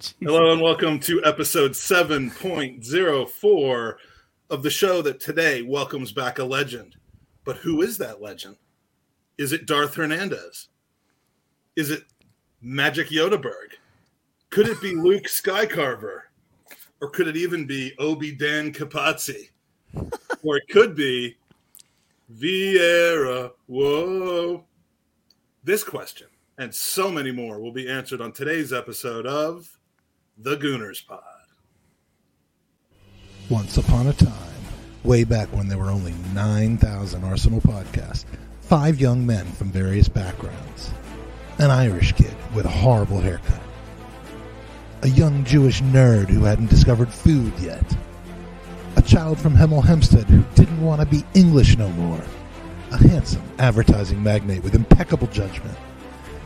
Hello and welcome to episode 7.04 of the show that today welcomes back a legend. But who is that legend? Is it Darth Hernandez? Is it Magic Yodaberg? Could it be Luke Skycarver? Or could it even be Obi Dan Capazzi? or it could be Vieira. Whoa. This question and so many more will be answered on today's episode of The Gooners Pod. Once upon a time, way back when there were only 9,000 Arsenal podcasts, five young men from various backgrounds, an Irish kid with a horrible haircut, a young Jewish nerd who hadn't discovered food yet, a child from Hemel Hempstead who didn't want to be English no more, a handsome advertising magnate with impeccable judgment,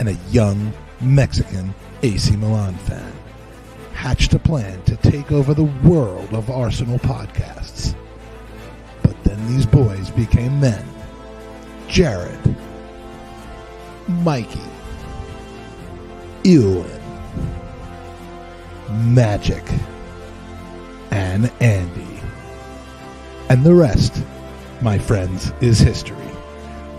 and a young Mexican AC Milan fan hatched a plan to take over the world of Arsenal podcasts. But then these boys became men. Jared, Mikey, Ewan, Magic, and Andy. And the rest, my friends, is history.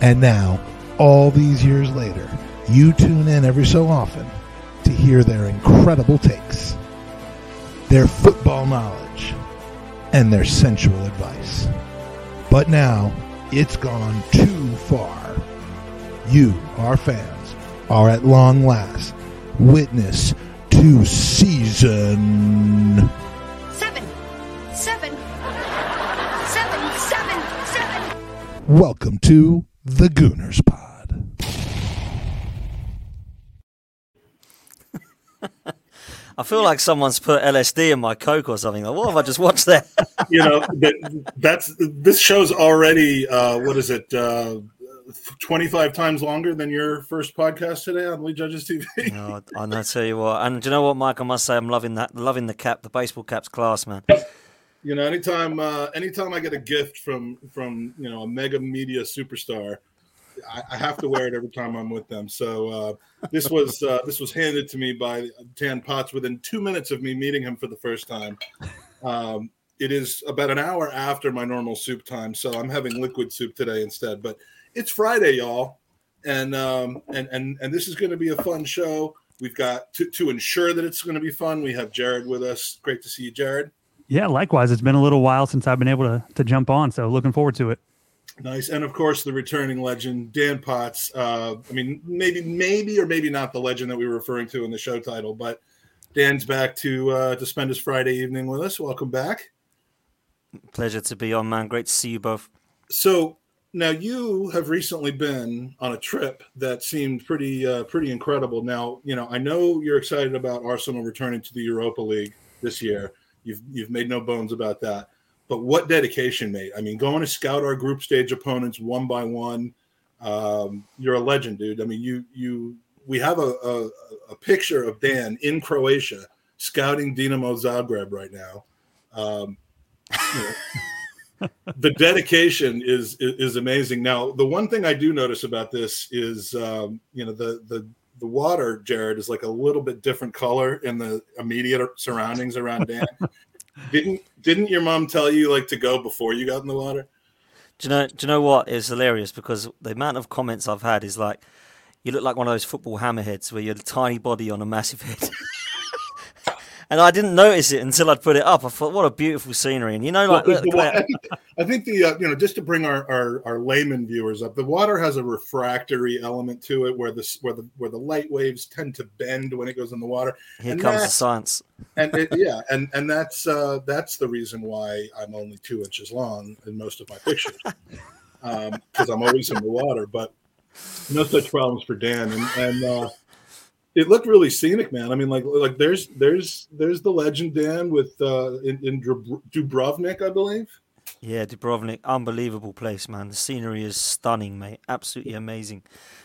And now, all these years later, you tune in every so often to hear their incredible takes, their football knowledge, and their sensual advice. But now, it's gone too far. You, our fans, are at long last witness to season. Seven, seven, seven, seven, seven. Welcome to the Gooners Pod. I feel like someone's put LSD in my Coke or something. Like, what have I just watched there? You know, that, that's this show's already, uh, what is it, uh, 25 times longer than your first podcast today on Lee Judges TV? no, I, I tell you what. And do you know what, Mike? I must say, I'm loving that, loving the cap, the baseball cap's class, man. You know, anytime uh, anytime I get a gift from from you know a mega media superstar, I, I have to wear it every time I'm with them. So uh, this was uh, this was handed to me by Dan Potts within two minutes of me meeting him for the first time. Um, it is about an hour after my normal soup time, so I'm having liquid soup today instead. But it's Friday, y'all, and um, and and and this is going to be a fun show. We've got to to ensure that it's going to be fun. We have Jared with us. Great to see you, Jared. Yeah, likewise. It's been a little while since I've been able to to jump on, so looking forward to it. Nice, and of course the returning legend Dan Potts. Uh, I mean, maybe, maybe or maybe not the legend that we were referring to in the show title, but Dan's back to uh, to spend his Friday evening with us. Welcome back. Pleasure to be on, man. Great to see you both. So now you have recently been on a trip that seemed pretty uh, pretty incredible. Now you know I know you're excited about Arsenal returning to the Europa League this year. You've you've made no bones about that. But what dedication, mate! I mean, going to scout our group stage opponents one by one. Um, you're a legend, dude. I mean, you you we have a, a, a picture of Dan in Croatia scouting Dinamo Zagreb right now. Um, you know, the dedication is, is is amazing. Now, the one thing I do notice about this is, um, you know, the the the water, Jared, is like a little bit different color in the immediate surroundings around Dan. didn't didn't your mom tell you like to go before you got in the water? Do you know? Do you know what is hilarious? Because the amount of comments I've had is like, you look like one of those football hammerheads where you're a tiny body on a massive head. and I didn't notice it until I'd put it up. I thought, what a beautiful scenery! And you know, like, Well, the I think, I think the uh, you know just to bring our, our our layman viewers up, the water has a refractory element to it where the where the where the light waves tend to bend when it goes in the water. here and comes the science. and it, yeah, and and that's uh, that's the reason why I'm only two inches long in most of my pictures because I'm always in the water. But no such problems for Dan, and and uh, it looked really scenic, man. I mean, like like there's there's there's the legend Dan with uh, in, in Dubrovnik, I believe. Yeah, Dubrovnik, unbelievable place, man. The scenery is stunning, mate. Absolutely amazing.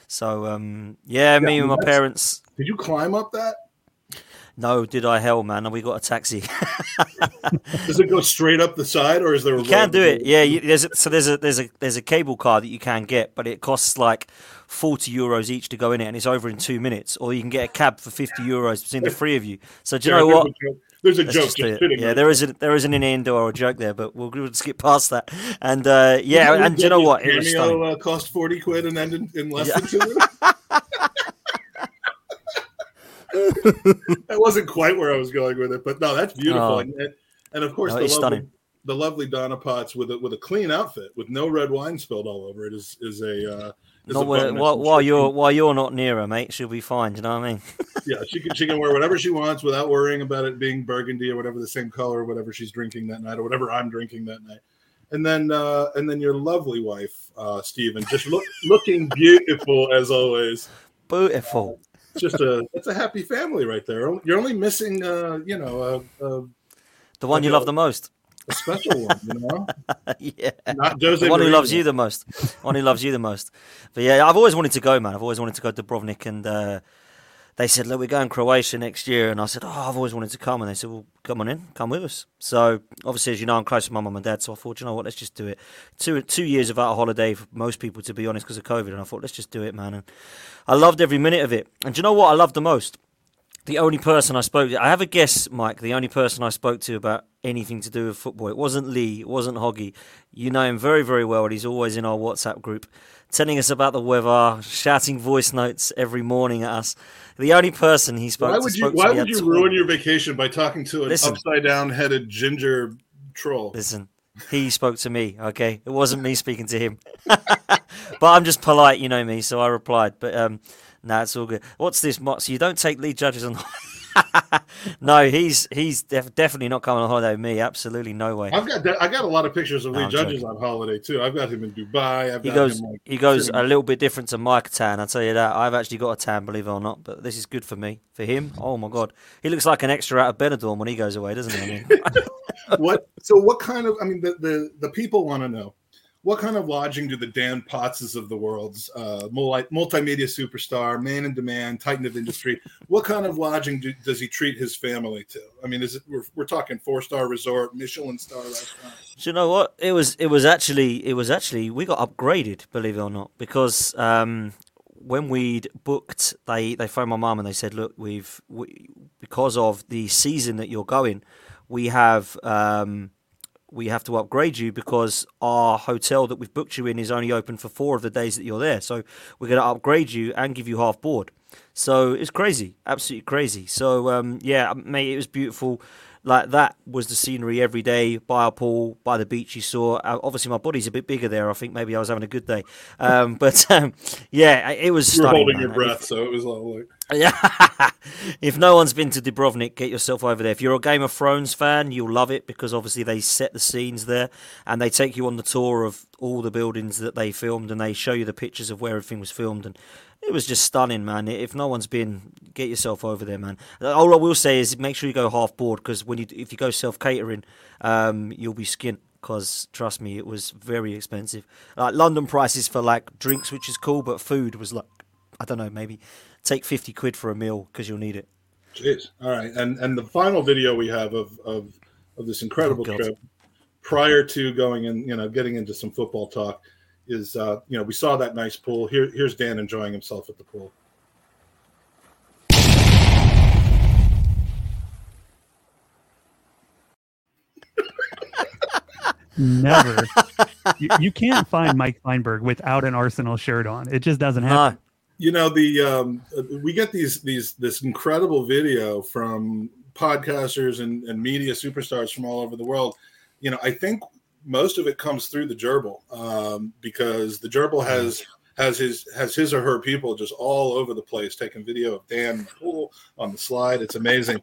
So, um, yeah, me and my parents. Did you climb up that? No, did I hell, man? And we got a taxi. Does it go straight up the side, or is there? A You can road do it. Yeah, you, there's a, so there's a there's a there's a cable car that you can get, but it costs like forty euros each to go in it, and it's over in two minutes. Or you can get a cab for fifty euros between the three of you. So do you know There's what? There's a joke just just. Yeah, right there is a there is an innuendo or a joke there, but we'll, we'll skip past that. And uh, yeah, and do you know what? It was uh, cost forty quid and ended in less Yeah. than two minutes. that wasn't quite where I was going with it, but no, that's beautiful. Oh. And, and of course, No, the lovely, stunning. the lovely Donna Potts with a with a clean outfit with no red wine spilled all over it is is a. Uh, Not while, while you're while you're not near her, mate, she'll be fine. Do you know what I mean? yeah, she can she can wear whatever she wants without worrying about it being burgundy or whatever the same color, or whatever she's drinking that night, or whatever I'm drinking that night. And then uh, and then your lovely wife, uh, Stephen, just look looking beautiful as always. Beautiful. Just a it's a happy family right there. You're only missing uh, you know a, a, The one you love the most. A special one, you know, yeah. not Jose. The one who loves you the most. one who loves you the most. But yeah, I've always wanted to go, man. I've always wanted to go to Dubrovnik, and uh, they said, "Look, we're going Croatia next year." And I said, "Oh, I've always wanted to come." And they said, "Well, come on in, come with us." So obviously, as you know, I'm close to my mum and dad, so I thought, you know what, let's just do it. Two two years without a holiday for most people, to be honest, because of COVID, and I thought, let's just do it, man. And I loved every minute of it. And do you know what I loved the most? The only person I spoke to, I have a guess, Mike, the only person I spoke to about anything to do with football. It wasn't Lee, it wasn't Hoggy. You know him very, very well, and he's always in our WhatsApp group, telling us about the weather, shouting voice notes every morning at us. The only person he spoke Why to would you Why would you ruin your vacation by talking to an Listen. upside down headed ginger troll? Listen, he spoke to me, okay? It wasn't me speaking to him. but I'm just polite, you know me, so I replied. But um, no, it's all good. What's this, Mox? You don't take Lee Judges on. no, he's he's def- definitely not coming on holiday with me. Absolutely no way. I've got I got a lot of pictures of No, Lee I'm Judges joking. on holiday too. I've got him in Dubai. I've He got goes him like he goes a little bit different to Mike Tan. I'll tell you that. I've actually got a tan, believe it or not. But this is good for me. For him, oh my god, he looks like an extra out of Benidorm when he goes away, doesn't he? What so what kind of i mean the the, the people want to know what kind of lodging do the dan pottses of the world's uh multi, multimedia superstar man in demand titan of industry what kind of lodging do, does he treat his family to i mean is it we're, we're talking four star resort michelin star restaurant Do you know what? It was it was actually it was actually we got upgraded, believe it or not, because um, when we'd booked, they they phoned my mum and they said, look, we've we, because of the season that you're going, we have. Um, we have to upgrade you because our hotel that we've booked you in is only open for four of the days that you're there. So we're going to upgrade you and give you half board. So it's crazy, absolutely crazy. So um, yeah, mate, it was beautiful. Like that was the scenery every day by a pool, by the beach. You saw. Uh, obviously, my body's a bit bigger there. I think maybe I was having a good day. Um, but um, yeah, it was you were stunning. holding man. your breath so it was all like. if no one's been to Dubrovnik, get yourself over there. If you're a Game of Thrones fan, you'll love it because obviously they set the scenes there and they take you on the tour of all the buildings that they filmed and they show you the pictures of where everything was filmed and it was just stunning, man. If no one's been, get yourself over there, man. All I will say is make sure you go half board because when you if you go self catering, um, you'll be skint. Because trust me, it was very expensive. Like London prices for like drinks, which is cool, but food was like I don't know, maybe take 50 quid for a meal because you'll need it. Jeez. All right. And and the final video we have of of, of this incredible Oh, trip prior to going and you know getting into some football talk is uh you know we saw that nice pool. Here here's Dan enjoying himself at the pool. Never. you, you can't find Mike Feinberg without an Arsenal shirt on. It just doesn't happen. No, You know the um we get these these this incredible video from podcasters and, and media superstars from all over the world. You know, I think most of it comes through the gerbil um, because the gerbil has has his has his or her people just all over the place taking video of Dan pool on the slide. It's amazing.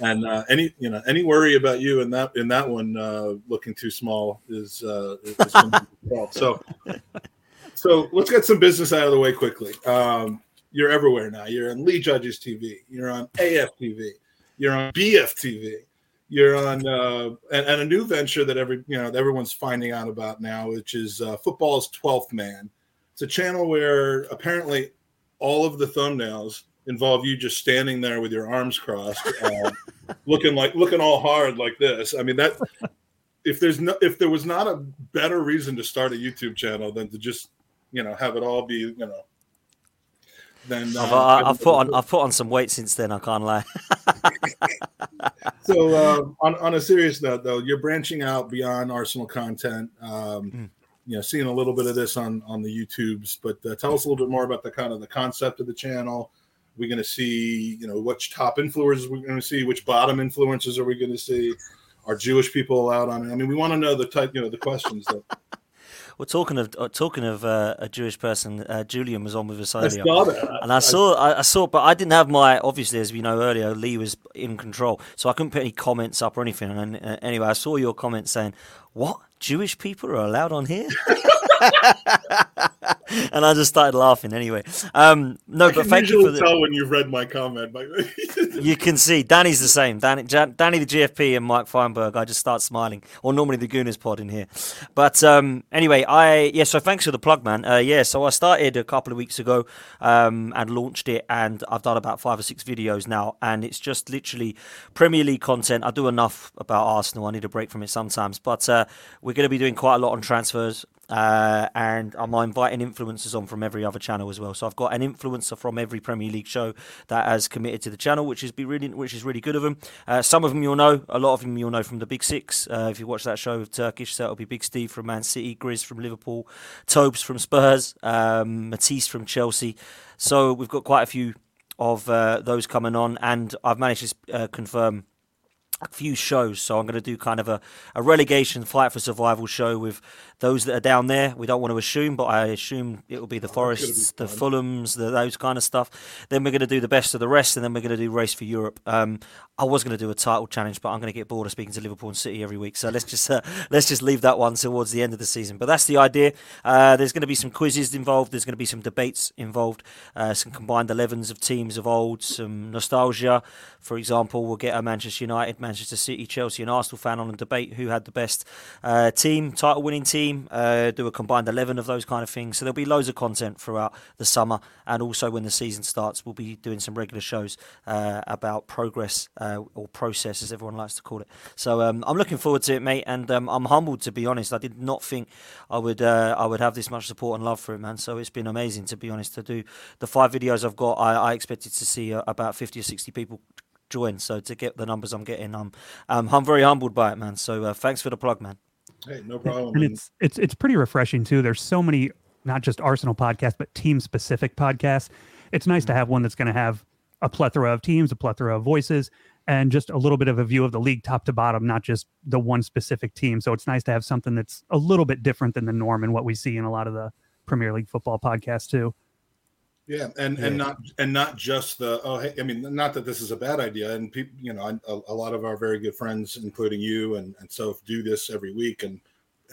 And uh, any you know any worry about you in that in that one uh, looking too small is uh, is. So so let's get some business out of the way quickly. Um, you're everywhere now. You're on Lee Judges TV. You're on AF TV. You're on BF TV. You're on uh, and, and a new venture that every you know that everyone's finding out about now, which is uh, football's twelfth man. It's a channel where apparently all of the thumbnails involve you just standing there with your arms crossed, uh, looking like looking all hard like this. I mean that if there's no if there was not a better reason to start a YouTube channel than to just you know have it all be you know. Then uh, I've, I- I've put on I've put on some weight since then. I can't lie. so uh, on on a serious note, though, you're branching out beyond Arsenal content. Um, Mm. You know, seeing a little bit of this on on the YouTubes, but uh, tell us a little bit more about the kind of the concept of the channel. We're going to see, you know, which top influencers we're going to see, which bottom influencers are we going to see? Are Jewish people allowed on it? I mean, we want to know the type, you know, the questions that Well, talking of uh, talking of uh, a Jewish person, uh, Julian was on with us earlier. And I saw, I, I saw, but I didn't have my. Obviously, as we know earlier, Lee was in control, so I couldn't put any comments up or anything. And uh, anyway, I saw your comment saying, "What Jewish people are allowed on here?" and I just started laughing. Anyway, um, no, I but thank you for the. tell when you've read my comment. By You can see Danny's the same. Danny, Danny the GFP and Mike Feinberg. I just start smiling, or normally the Gooners pod in here. But um, anyway, I yeah. So thanks for the plug, man. Uh, yeah. So I started a couple of weeks ago um, and launched it, and I've done about five or six videos now, and it's just literally Premier League content. I do enough about Arsenal. I need a break from it sometimes, but uh, we're going to be doing quite a lot on transfers. Uh, and I'm inviting influencers on from every other channel as well. So I've got an influencer from every Premier League show that has committed to the channel, which is be really, which is really good of them. Uh, some of them you'll know, a lot of them you'll know from the Big Six. Uh, if you watch that show with Turkish, so it'll be Big Steve from Man City, Grizz from Liverpool, Tobes from Spurs, um, Matisse from Chelsea. So we've got quite a few of uh, those coming on, and I've managed to uh, confirm a few shows. So I'm going to do kind of a, a relegation fight for survival show with those that are down there. We don't want to assume, but I assume it will be the Forests, the Fulhams, the, those kind of stuff. Then we're going to do the best of the rest, and then we're going to do race for Europe. Um, I was going to do a title challenge, but I'm going to get bored of speaking to Liverpool and City every week. So let's just uh, let's just leave that one towards the end of the season. But that's the idea. Uh, there's going to be some quizzes involved. There's going to be some debates involved. Uh, some combined 11s of teams of old. Some nostalgia. For example, we'll get a Manchester United, Manchester City, Chelsea, and Arsenal fan on and debate who had the best uh, team, title-winning team. Uh, do a combined 11 of those kind of things. So there'll be loads of content throughout the summer, and also when the season starts, we'll be doing some regular shows uh, about progress uh, or process, as everyone likes to call it. So um, I'm looking forward to it, mate, and um, I'm humbled to be honest. I did not think I would uh, I would have this much support and love for it, man. So it's been amazing to be honest. To do the five videos I've got, I, I expected to see uh, about 50 or 60 people join. So to get the numbers I'm getting, I'm um, I'm very humbled by it, man. So uh, thanks for the plug, man. Hey, no problem. and it's it's it's pretty refreshing too. There's so many not just Arsenal podcasts, but team specific podcasts. It's nice to mm-hmm. have one that's going to have a plethora of teams, a plethora of voices, and just a little bit of a view of the league top to bottom, not just the one specific team. So it's nice to have something that's a little bit different than the norm and what we see in a lot of the Premier League football podcasts too. Yeah, and and not and not just the oh hey, I mean not that this is a bad idea, and people you know I- a, a lot of our very good friends, including you and and so do this every week, and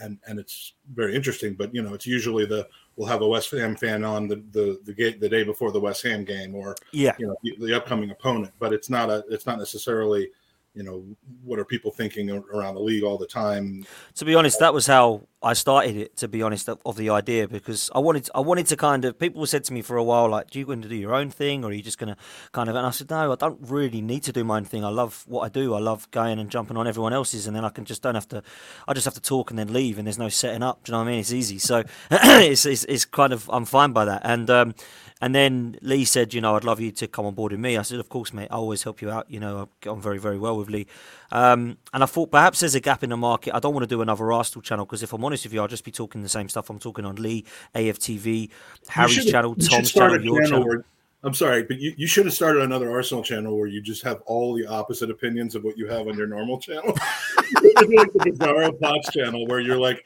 and and it's very interesting. But you know it's usually the we'll have a West Ham fan on the the the gate the day before the West Ham game, or Yeah. you know the, the upcoming opponent. But it's not a it's not necessarily you know what are people thinking around the league all the time. To be honest, that was how I started it. To be honest, of, of the idea because I wanted I wanted to kind of people said to me for a while like, "Do you going to do your own thing, or are you just going to kind of?" And I said, "No, I don't really need to do my own thing. I love what I do. I love going and jumping on everyone else's, and then I can just don't have to. I just have to talk and then leave, and there's no setting up. Do you know what I mean? It's easy. So it's, it's it's kind of I'm fine by that. And um, and then Lee said, you know, I'd love you to come on board with me. I said, of course, mate. I always help you out. You know, I get on very, very well with Lee. Um, and I thought perhaps there's a gap in the market. I don't want to do another Arsenal channel because if I'm honest with you, I'll just be talking the same stuff I'm talking on Lee, AFTV, Harry's should- channel, Tom's channel, your channel. where- I'm sorry, but you, you should have started another Arsenal channel where you just have all the opposite opinions of what you have on your normal channel. like the Bizarro Pops channel where you're like,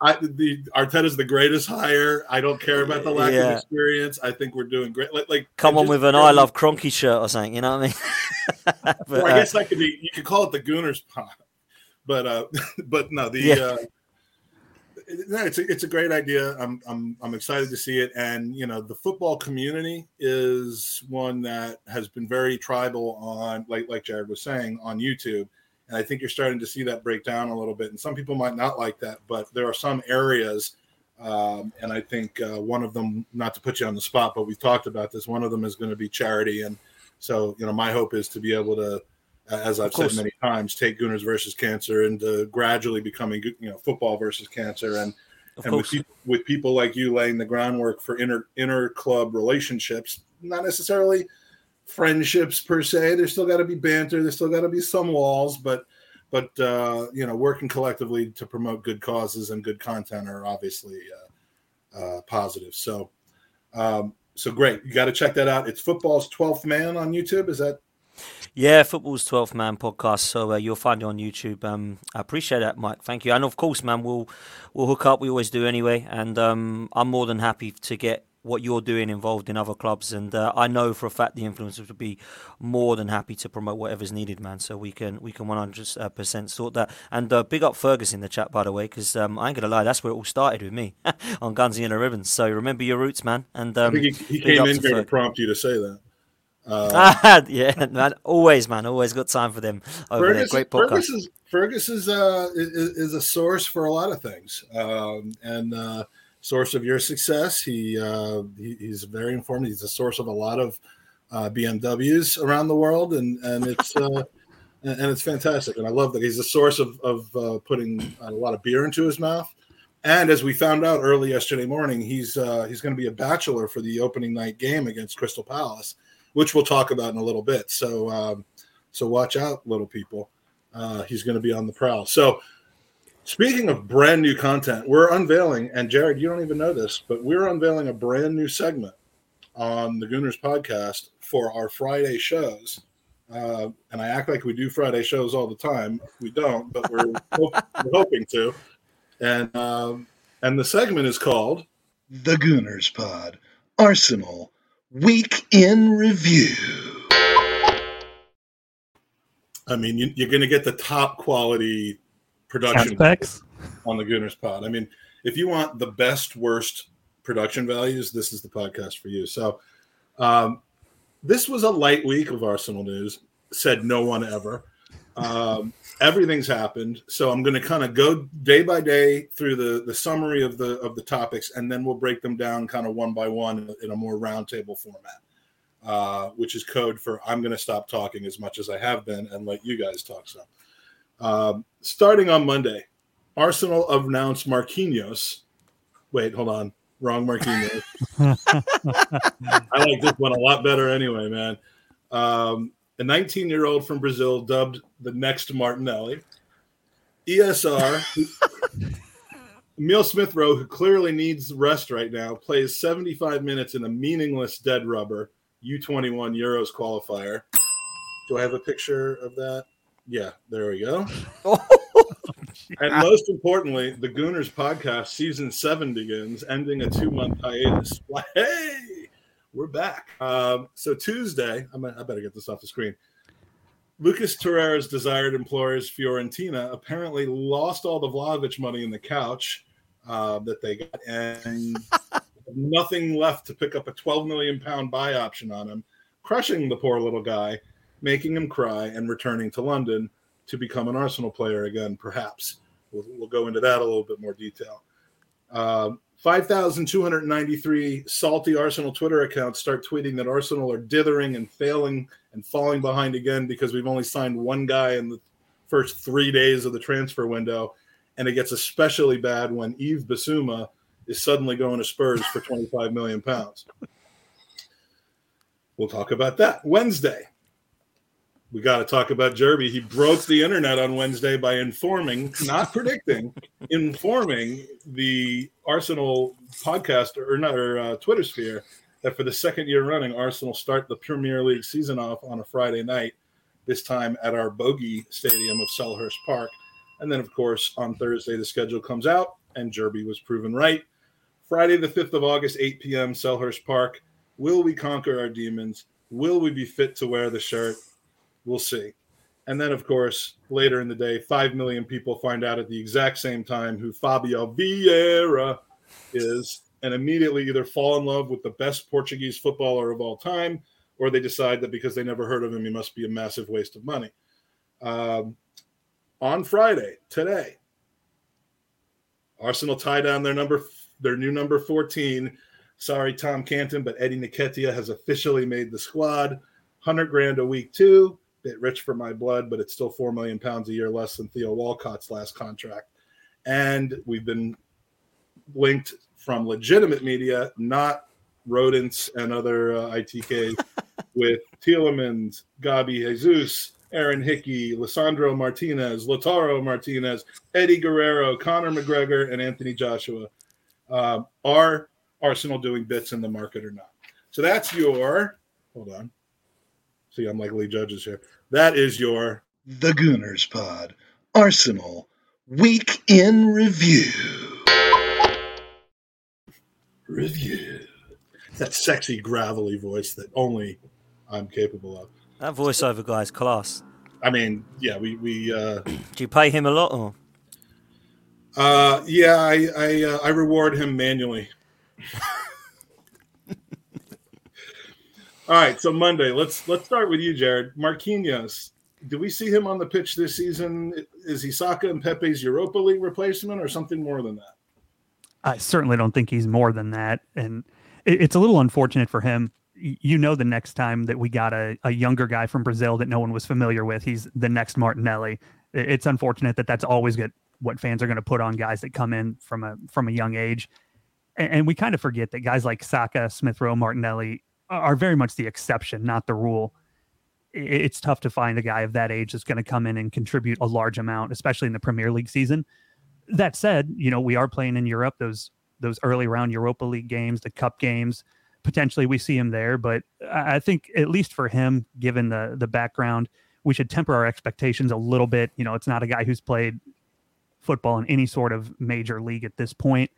I the Arteta's the greatest hire. I don't care about the lack Yeah. of experience. I think we're doing great. Like, like Come on with an I love Kroenke shirt or something. You know what I mean? but, Or I uh, guess that could be. You could call it the Gooners Pop, but uh, but no, the Yeah. uh, no, it's a, it's a great idea. I'm I'm I'm excited to see it, and you know, the football community is one that has been very tribal on, like like Jared was saying, on YouTube, and I think you're starting to see that break down a little bit. And some people might not like that, but there are some areas Um, and I think uh, one of them, not to put you on the spot, but we've talked about this. One of them is going to be charity, and so you know, my hope is to be able to, as I've said many times, take Gooners versus Cancer into gradually becoming you know football versus cancer, and Of and with people, with people like you laying the groundwork for inter inter club relationships, not necessarily friendships per se. There's still got to be banter. There's still got to be some walls, but but uh, you know, working collectively to promote good causes and good content are obviously uh, uh, positive. So um, so great. You got to check that out. It's football's twelfth man on YouTube. Is that Yeah, football's 12th man podcast. So uh, you'll find it on YouTube. Um, I appreciate that, Mike. Thank you. And of course, man, we'll we'll hook up. We always do anyway. And um, I'm more than happy to get what you're doing involved in other clubs. And uh, I know for a fact the influencers would be more than happy to promote whatever's needed, man. So we can we can 100 percent sort that. And uh, big up Fergus in the chat, by the way, because um, I ain't gonna lie, that's where it all started with me on Guns and the Ribbons. So remember your roots, man. And I um, think he, he came in here to Ferg. prompt you to say that. Uh, yeah, man. Always, man. Always got time for them over there. Great podcast. Fergus is Fergus is, uh, is is a source for a lot of things, um, and uh, source of your success. He, uh, he he's very informed. He's a source of a lot of uh, BMWs around the world, and and it's uh, and it's fantastic. And I love that he's a source of of uh, putting a lot of beer into his mouth. And as we found out early yesterday morning, he's uh, he's going to be a bachelor for the opening night game against Crystal Palace, which we'll talk about in a little bit. So um, so watch out, little people. Uh, he's going to be on the prowl. So, speaking of brand new content, we're unveiling, and Jared, you don't even know this, but we're unveiling a brand new segment on the Gooners podcast for our Friday shows. Uh, and I act like we do Friday shows all the time. We don't, but we're, hope, we're hoping to. And um, and the segment is called The Gooners Pod, Arsenal, Week in Review. I mean, you, you're going to get the top quality production Aspects. on the Gooners Pod. I mean, if you want the best, worst production values, this is the podcast for you. So, um, this was a light week of Arsenal news. Said no one ever. Um, everything's happened, so I'm going to kind of go day by day through the the summary of the of the topics, and then we'll break them down kind of one by one in a, more roundtable format, uh, which is code for I'm going to stop talking as much as I have been and let you guys talk some. Um, starting on Monday, Arsenal announced Marquinhos. Wait, hold on. Wrong Marquinhos. I like this one a lot better anyway, man. Um, a 19 year old from Brazil dubbed the next Martinelli. ESR, Emil Smith Rowe, who clearly needs rest right now, plays 75 minutes in a meaningless dead rubber U21 Euros qualifier. Do I have a picture of that? Yeah, there we go. And most importantly, the Gooners podcast season seven begins, ending a two month hiatus. Why, Hey, we're back. Um, so Tuesday, I'm, I better get this off the screen. Lucas Torreira's desired employers, Fiorentina, apparently lost all the Vlahovic money in the couch uh, that they got, and nothing left to pick up a 12 million pound buy option on him, crushing the poor little guy, making him cry, and returning to London to become an Arsenal player again, perhaps. We'll, we'll go into that a little bit more detail. Um, 5,293 salty Arsenal Twitter accounts start tweeting that Arsenal are dithering and failing and falling behind again because we've only signed one guy in the first three days of the transfer window. And it gets especially bad when Yves Bissouma is suddenly going to Spurs for 25 million pounds. We'll talk about that Wednesday we got to talk about Jerby. He broke the internet on Wednesday by informing, not predicting, informing the Arsenal podcast or not or uh, Twitter sphere that for the second year running, Arsenal start the Premier League season off on a Friday night. This time at our bogey stadium of Selhurst Park, and then of course on Thursday the schedule comes out, and Jerby was proven right. Friday the fifth of August, 8 p.m. Selhurst Park. Will we conquer our demons? Will we be fit to wear the shirt? We'll see. And then, of course, later in the day, 5 million people find out at the exact same time who Fabio Vieira is and immediately either fall in love with the best Portuguese footballer of all time or they decide that because they never heard of him, he must be a massive waste of money. Um, on Friday, today, Arsenal tie down their number their new number 14. Sorry, Tom Canton, but Eddie Nketiah has officially made the squad. 100 grand a week, too. Bit rich for my blood, but it's still 4 million pounds a year less than Theo Walcott's last contract. And we've been linked from legitimate media, not rodents and other uh, ITKs, with Tielemans, Gabi Jesus, Aaron Hickey, Lisandro Martinez, Lautaro Martinez, Eddie Guerrero, Conor McGregor, and Anthony Joshua. Uh, are Arsenal doing bits in the market or not? So that's your. Hold on. See, I'm like Lee Judges here. That is your. The Gooners Pod. Arsenal. Week in Review. Review. That sexy, gravelly voice that only I'm capable of. That voiceover guy's class. I mean, yeah, we we uh, Do you pay him a lot or? uh yeah, I I uh, I reward him manually. All right, so Monday, let's let's start with you, Jared. Marquinhos, do we see him on the pitch this season? Is he Saka and Pepe's Europa League replacement, or something more than that? I certainly don't think he's more than that. And it, it's a little unfortunate for him. You know, the next time that we got a, a younger guy from Brazil that no one was familiar with, he's the next Martinelli. It's unfortunate that that's always good, what fans are going to put on guys that come in from a from a young age. And, and we kind of forget that guys like Saka, Smith Rowe, Martinelli are very much the exception, not the rule. It's tough to find a guy of that age that's going to come in and contribute a large amount, especially in the Premier League season that said, you know, we are playing in Europe, those those early round Europa League games, the cup games. Potentially we see him there, but I think at least for him, given the the background, we should temper our expectations a little bit. You know, it's not a guy who's played football in any sort of major league at this point.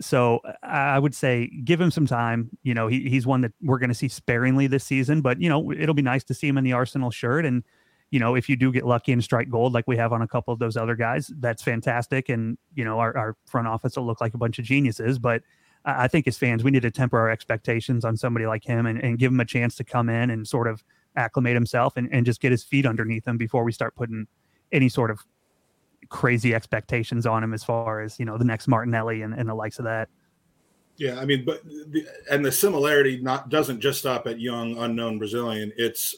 So I would say give him some time. You know, he, he's one that we're going to see sparingly this season, but you know, it'll be nice to see him in the Arsenal shirt. And you know, if you do get lucky and strike gold like we have on a couple of those other guys, that's fantastic. And you know, our, our front office will look like a bunch of geniuses. But I I think as fans, we need to temper our expectations on somebody like him and, and give him a chance to come in and sort of acclimate himself and, and just get his feet underneath him before we start putting any sort of crazy expectations on him as far as you know the next Martinelli and, and the likes of that. Yeah, I mean, but the, and the similarity not doesn't just stop at young unknown Brazilian. It's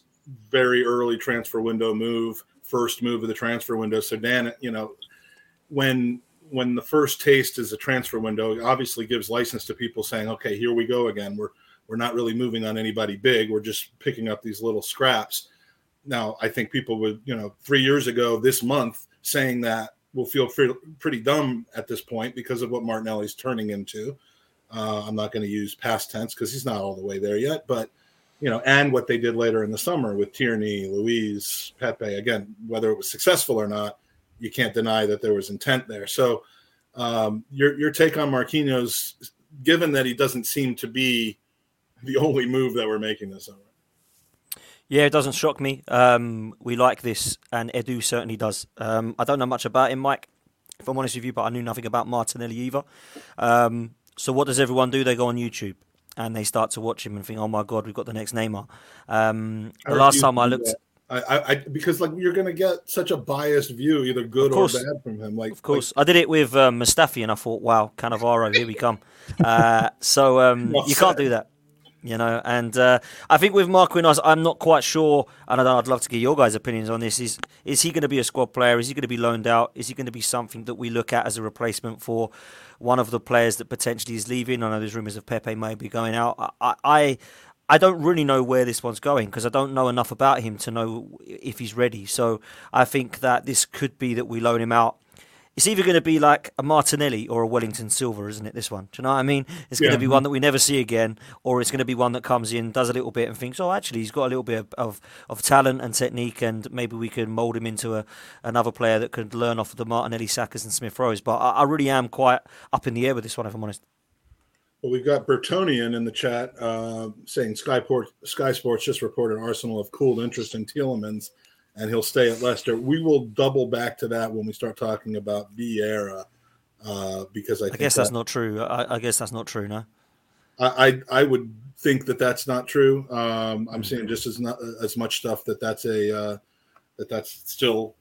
very early transfer window move, first move of the transfer window. So Dan, you know, when when the first taste is a transfer window, obviously gives license to people saying, "Okay, here we go again. We're we're not really moving on anybody big. We're just picking up these little scraps." Now, I think people would, you know, three years ago this month saying that will feel pretty, dumb at this point because of what Martinelli's turning into. Uh, I'm not going to use past tense because he's not all the way there yet, but you know, and what they did later in the summer with Tierney, Luiz, Pepe. Again, whether it was successful or not, you can't deny that there was intent there. So, um, your your take on Marquinhos, given that he doesn't seem to be the only move that we're making this summer. Yeah, it doesn't shock me. Um, we like this, and Edu certainly does. Um, I don't know much about him, Mike, if I'm honest with you, but I knew nothing about Martinelli either. Um, so what does everyone do? They go on YouTube and they start to watch him and think, "Oh my God, we've got the next Neymar." Um, the I last time I looked. I, I, I because like you're going to get such a biased view, either good or bad from him. Like, Of course, I did it with um, Mustafi, and I thought, "Wow, Cannavaro, here we come." Uh, so um, you can't do that, you know. And uh, I think with Marquinhos, I'm not quite sure, and I'd love to get your guys' opinions on this. Is is he going to be a squad player? Is he going to be loaned out? Is he going to be something that we look at as a replacement for one of the players that potentially is leaving? I know there's rumours of Pepe maybe going out. I, I I don't really know where this one's going because I don't know enough about him to know if he's ready. So I think that this could be that we loan him out it's either going to be like a Martinelli or a Wellington Silva, isn't it? This one, do you know what I mean? It's going Yeah. to be one that we never see again, or it's going to be one that comes in, does a little bit, and thinks, "Oh, actually, he's got a little bit of of, of talent and technique, and maybe we can mould him into a another player that could learn off of the Martinelli, Sakas, and Smith Rowes." But I, I really am quite up in the air with this one, if I'm honest. Well, we've got Bertonian in the chat uh, saying Skyport, Sky Sports just reported Arsenal have cooled interest in Tielemans and he'll stay at Leicester. We will double back to that when we start talking about Vieira uh, because I, I guess that- that's not true. I, I guess that's not true. No. I, I I would think that that's not true. Um, I'm seeing just as not as much stuff that that's a uh, that that's still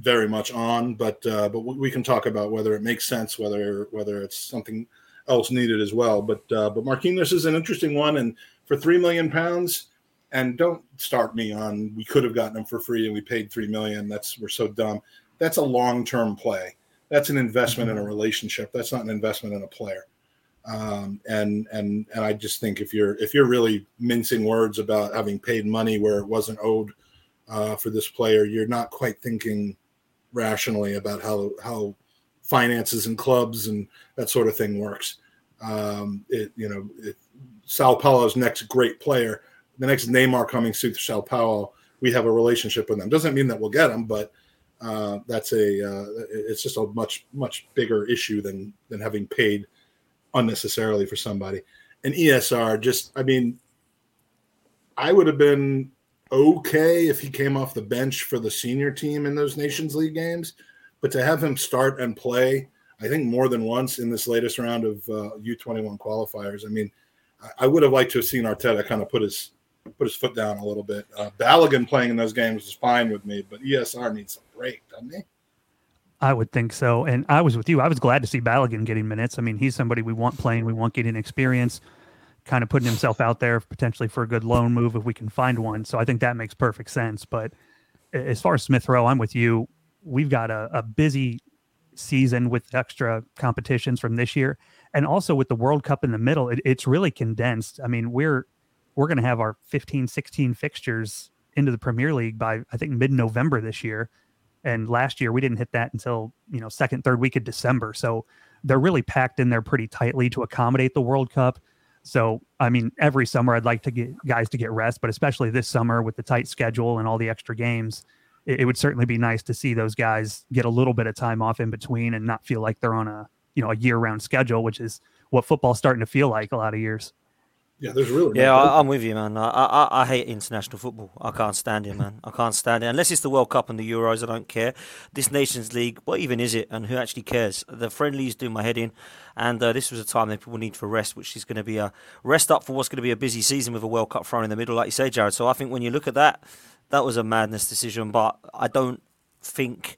very much on, but uh, but we we can talk about whether it makes sense, whether whether it's something else needed as well. But uh, but Marquinhos is an interesting one, and for three million pounds, and don't start me on we could have gotten him for free and we paid three million. That's we're so dumb. That's a long term play. That's an investment in a relationship. That's not an investment in a player. Um, and and and I just think if you're if you're really mincing words about having paid money where it wasn't owed uh, for this player, you're not quite thinking rationally about how how finances and clubs and that sort of thing works. Um, it you know it, Sao Paulo's next great player, the next Neymar coming suit to Sao Paulo, we have a relationship with them. Doesn't mean that we'll get them, but uh, that's a uh, it's just a much much bigger issue than than having paid unnecessarily for somebody. And ESR, just I mean, I would have been okay if he came off the bench for the senior team in those Nations League games, but to have him start and play, I think more than once in this latest round of uh, U21 qualifiers. I mean, I would have liked to have seen Arteta kind of put his put his foot down a little bit. Uh, Balogun playing in those games is fine with me, but ESR needs a break, doesn't he? I would think so. And I was with you. I was glad to see Balogun getting minutes. I mean, he's somebody we want playing. We want getting experience, kind of putting himself out there potentially for a good loan move if we can find one. So I think that makes perfect sense. But as far as Smith Rowe, I'm with you. We've got a, a busy season with extra competitions from this year. And also with the World Cup in the middle, it, it's really condensed. I mean, we're we're going to have our 15, 16 fixtures into the Premier League by I think mid November this year. And last year we didn't hit that until you know second third week of december. So they're really packed in there pretty tightly to accommodate the world cup. So i mean every summer i'd like to get guys to get rest but especially this summer with the tight schedule and all the extra games it, it would certainly be nice to see those guys get a little bit of time off in between and not feel like they're on a you know a year round schedule which is what football's starting to feel like a lot of years yeah, there's really. Yeah, I, am with you, man. I, I I hate international football. I can't stand it, man. I can't stand it unless it's the World Cup and the Euros. I don't care. This Nations League, what even is it, and who actually cares? The friendlies do my head in, and uh, this was a time that people need for rest, which is going to be a rest up for what's going to be a busy season with a World Cup thrown in the middle, like you say, Jared. So I think when you look at that, that was a madness decision. But I don't think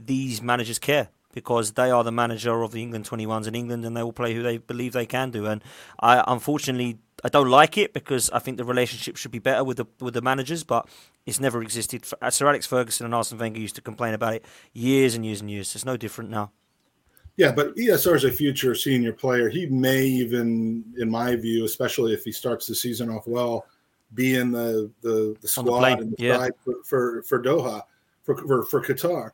these managers care because they are the manager of the England 21s in England and they will play who they believe they can do. And I unfortunately I don't like it because I think the relationship should be better with the with the managers, but it's never existed. Sir Alex Ferguson and Arsene Wenger used to complain about it years and years and years. It's no different now. Yeah, but ESR is a future senior player. He may even, in my view, especially if he starts the season off well, be in the the, the squad the and the yeah. for, for, for Doha for, for for Qatar.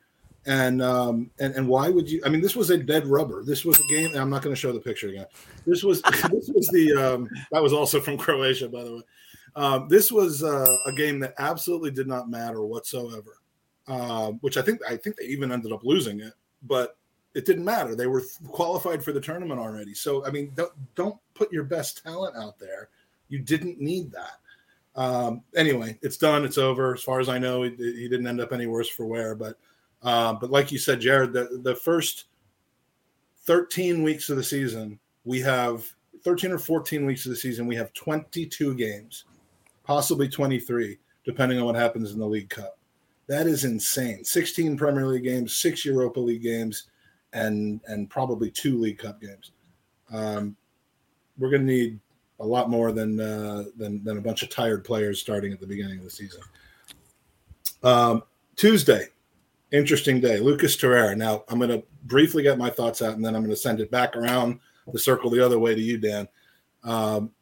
And um and, and why would you? I mean, this was a dead rubber. This was a game. I'm not going to show the picture again. This was this was the um that was also from Croatia, by the way. Um, this was uh, a game that absolutely did not matter whatsoever. Uh, which I think I think they even ended up losing it, but it didn't matter. They were qualified for the tournament already. So I mean, don't, don't put your best talent out there. You didn't need that. Um, anyway, it's done. It's over. As far as I know, he, he didn't end up any worse for wear, but uh, but like you said, Jared, the, the first 13 weeks of the season, we have 13 or 14 weeks of the season, we have 22 games, possibly 23, depending on what happens in the League Cup. That is insane. 16 Premier League games, six Europa League games, and and probably two League Cup games. Um, we're going to need a lot more than, uh, than than a bunch of tired players starting at the beginning of the season. Um, Tuesday, interesting day. Lucas Torreira. Now, I'm going to briefly get my thoughts out and then I'm going to send it back around the circle the other way to you, Dan. Um,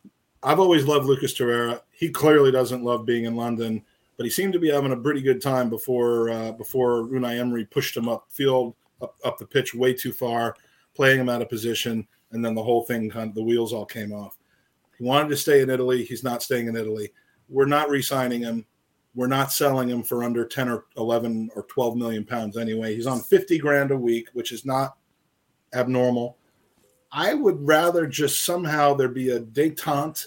I've always loved Lucas Torreira. He clearly doesn't love being in London, but he seemed to be having a pretty good time before uh, before Unai Emery pushed him up field, up, up the pitch way too far, playing him out of position, and then the whole thing kind of the wheels all came off. He wanted to stay in Italy. He's not staying in Italy. We're not re-signing him. We're not selling him for under 10 or 11 or 12 million pounds anyway. He's on 50 grand a week, which is not abnormal. I would rather just somehow there be a detente,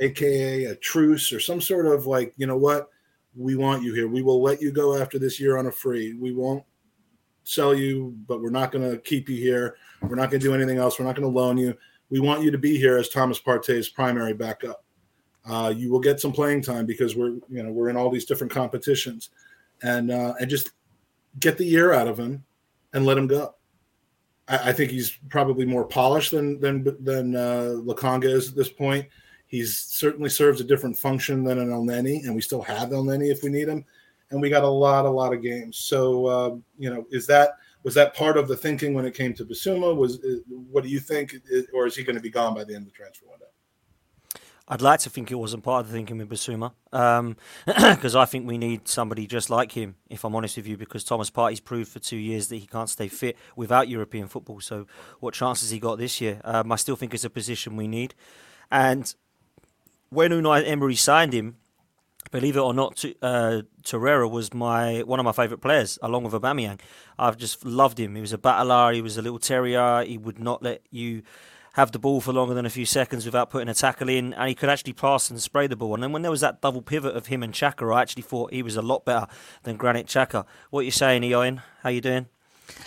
aka a truce, or some sort of like, you know what, we want you here. We will let you go after this year on a free. We won't sell you, but we're not going to keep you here. We're not going to do anything else. We're not going to loan you. We want you to be here as Thomas Partey's primary backup. Uh, you will get some playing time because we're you know we're in all these different competitions, and uh, and just get the year out of him and let him go. I, I think he's probably more polished than than than uh, Lokonga is at this point. He's certainly serves a different function than an Elneny, and we still have Elneny if we need him. And we got a lot, a lot of games. So uh, you know, is that was that part of the thinking when it came to Bissouma? Was uh, what do you think, or is he going to be gone by the end of the transfer window? I'd like to think it wasn't part of the thinking with Bissouma, because um, I think we need somebody just like him. If I'm honest with you, because Thomas Partey's proved for two years that he can't stay fit without European football. So, what chances he got this year? Um, I still think it's a position we need. And when Unai Emery signed him, believe it or not, uh, Torreira was my one of my favourite players, along with Aubameyang. I've just loved him. He was a battler. He was a little terrier. He would not let you have the ball for longer than a few seconds without putting a tackle in, and he could actually pass and spray the ball. And then when there was that double pivot of him and Xhaka, I actually thought he was a lot better than Granit Xhaka. What are you saying, Eoin? How you doing?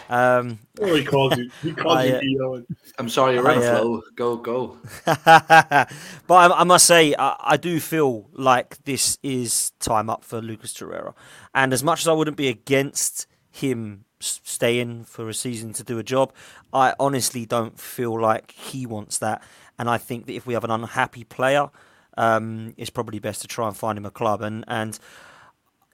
Um, oh, he called you. He called I, you Eoin. I'm sorry, you're on uh, flow. Go, go. but I, I, must say, I, I, do feel like this is time up for Lucas Torreira. And as much as I wouldn't be against him staying for a season to do a job. I honestly don't feel like he wants that, and I think that if we have an unhappy player, um, it's probably best to try and find him a club. And and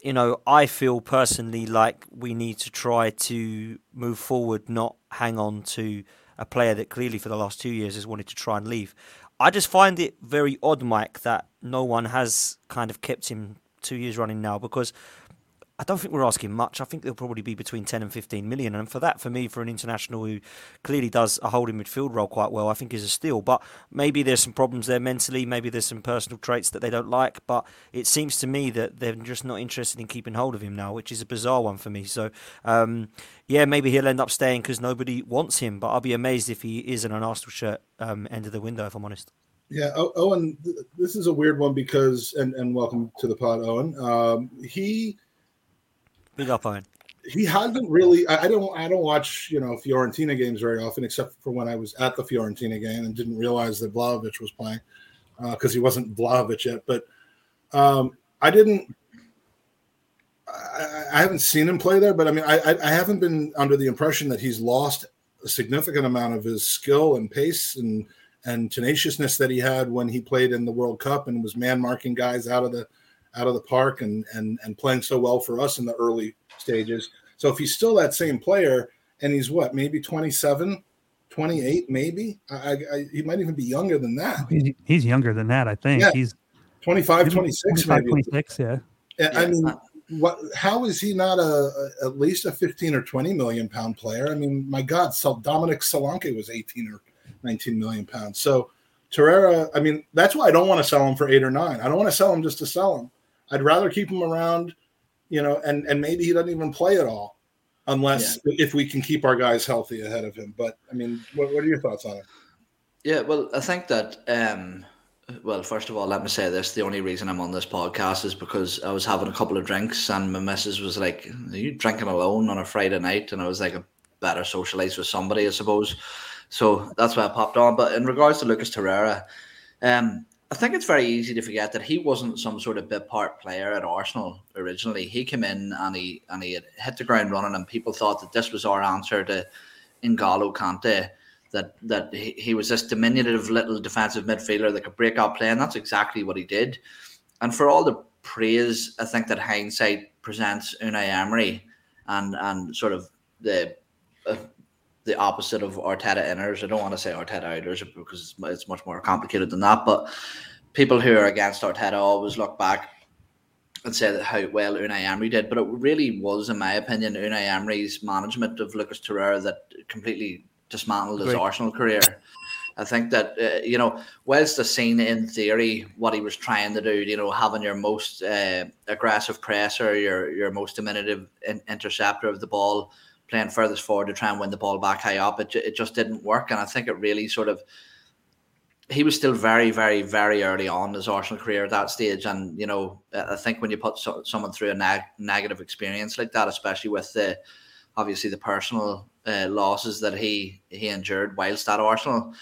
you know, I feel personally like we need to try to move forward, not hang on to a player that clearly for the last two years has wanted to try and leave. I just find it very odd, Mike, that no one has kind of kept him two years running now because I don't think we're asking much. I think they'll probably be between 10 and 15 million. And for that, for me, for an international who clearly does a holding midfield role quite well, I think is a steal. But maybe there's some problems there mentally. Maybe there's some personal traits that they don't like. But it seems to me that they're just not interested in keeping hold of him now, which is a bizarre one for me. So, um, yeah, maybe he'll end up staying because nobody wants him. But I'll be amazed if he is in an Arsenal shirt um, end of the window, if I'm honest. Yeah, Owen, this is a weird one because, and, and welcome to the pod, Owen. Um, he Big up, Owen. He hasn't really. I, I, don't. I don't watch you know Fiorentina games very often, except for when I was at the Fiorentina game and didn't realize that Vlahovic was playing because uh, he wasn't Vlahovic yet. But um, I didn't. I, I, haven't seen him play there, but I mean, I, I haven't been under the impression that he's lost a significant amount of his skill and pace and and tenaciousness that he had when he played in the World Cup and was man marking guys out of the out of the park and and and playing so well for us in the early stages. So if he's still that same player and he's what, maybe 27, 28, maybe I, I, he might even be younger than that. He's, he's younger than that, I think. Yeah. He's 25, 26, 25, 26, yeah. I mean, what? How is he not a, a, at least a 15 or 20 million pound player? I mean, my God, so Dominic Solanke was 18 or 19 million pounds. So Torreira, I mean, that's why I don't want to sell him for eight or nine. I don't want to sell him just to sell him. I'd rather keep him around, you know, and and maybe he doesn't even play at all, unless yeah. if we can keep our guys healthy ahead of him. But I mean, what, what are your thoughts on it? Yeah, well, I think that. um well, first of all, let me say this: the only reason I'm on this podcast is because I was having a couple of drinks, and my missus was like, "Are you drinking alone on a Friday night?" And I was like, "I better socialize with somebody, I suppose." So that's why I popped on. But in regards to Lucas Torreira, um, I think it's very easy to forget that he wasn't some sort of bit part player at Arsenal originally. He came in and he and he had hit the ground running, and people thought that this was our answer to N'Golo Kante. That that he, he was this diminutive little defensive midfielder that could break out play, and that's exactly what he did. And for all the praise, I think that hindsight presents Unai Emery and and sort of the uh, the opposite of Arteta inners. I don't want to say Arteta outers because it's much more complicated than that. But people who are against Arteta always look back and say that how well Unai Emery did. But it really was, in my opinion, Unai Emery's management of Lucas Torreira that completely dismantled his Great. Arsenal career. I think that uh, you know, whilst the scene in theory what he was trying to do, you know, having your most uh, aggressive presser, your your most diminutive in- interceptor of the ball, playing furthest forward to try and win the ball back high up. It, it just didn't work. And I think it really sort of, he was still very, very, very early on his Arsenal career at that stage. And, you know, I think when you put so, someone through a neg- negative experience like that, especially with the, obviously the personal uh, losses that he, he endured whilst at Arsenal,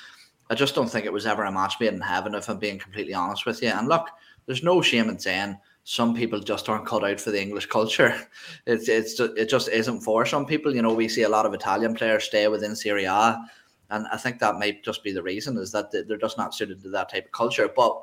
I just don't think it was ever a match made in heaven, if I'm being completely honest with you. And look, there's no shame in saying some people just aren't cut out for the English culture. It's it's it just isn't for some people. You know, we see a lot of Italian players stay within Serie A, and I think that might just be the reason is that they're just not suited to that type of culture. But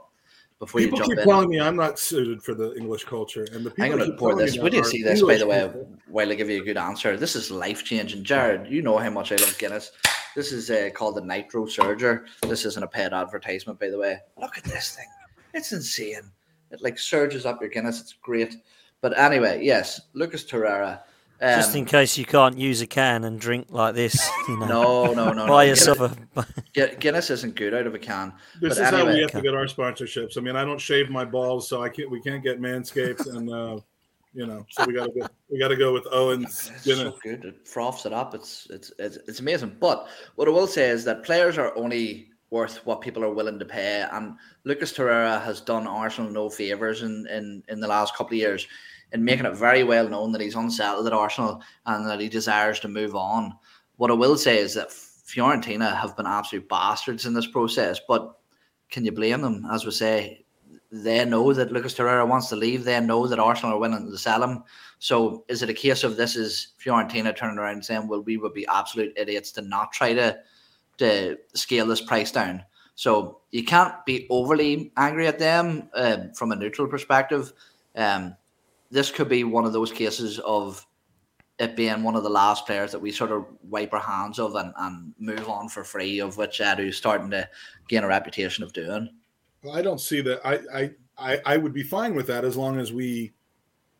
before people you jump keep in, telling me I'm not suited for the English culture, and the people I'm going to pour this. Would you see this, by the way, people. while I give you a good answer? This is life changing. Jared, you know how much I love Guinness. This is uh, called the Nitro Surger. This isn't a paid advertisement, by the way. Look at this thing. It's insane. It like surges up your Guinness. It's great. But anyway, yes, Lucas Torreira. Um, Just in case you can't use a can and drink like this, you know, no, no, no, buy no. yourself a. Guinness, Guinness isn't good out of a can. This but is how we anyway, have to get our sponsorships. I mean, I don't shave my balls, so I can't. We can't get Manscaped, and uh, you know, so we got to go. We got to go with Owens. It's Guinness. so good. It froths it up. It's, it's it's it's amazing. But what I will say is that players are only worth what people are willing to pay. And Lucas Torreira has done Arsenal no favors in in in the last couple of years in making it very well known that he's unsettled at Arsenal and that he desires to move on. What I will say is that Fiorentina have been absolute bastards in this process. But can you blame them? As we say, they know that Lucas Torreira wants to leave. They know that Arsenal are willing to sell him. So is it a case of this is Fiorentina turning around and saying, well, we would be absolute idiots to not try to to scale this price down? So you can't be overly angry at them um, from a neutral perspective. Um, this could be one of those cases of it being one of the last players that we sort of wipe our hands of and, and move on for free, of which Edu's starting to gain a reputation of doing. Well, I don't see that. I, I I I would be fine with that as long as we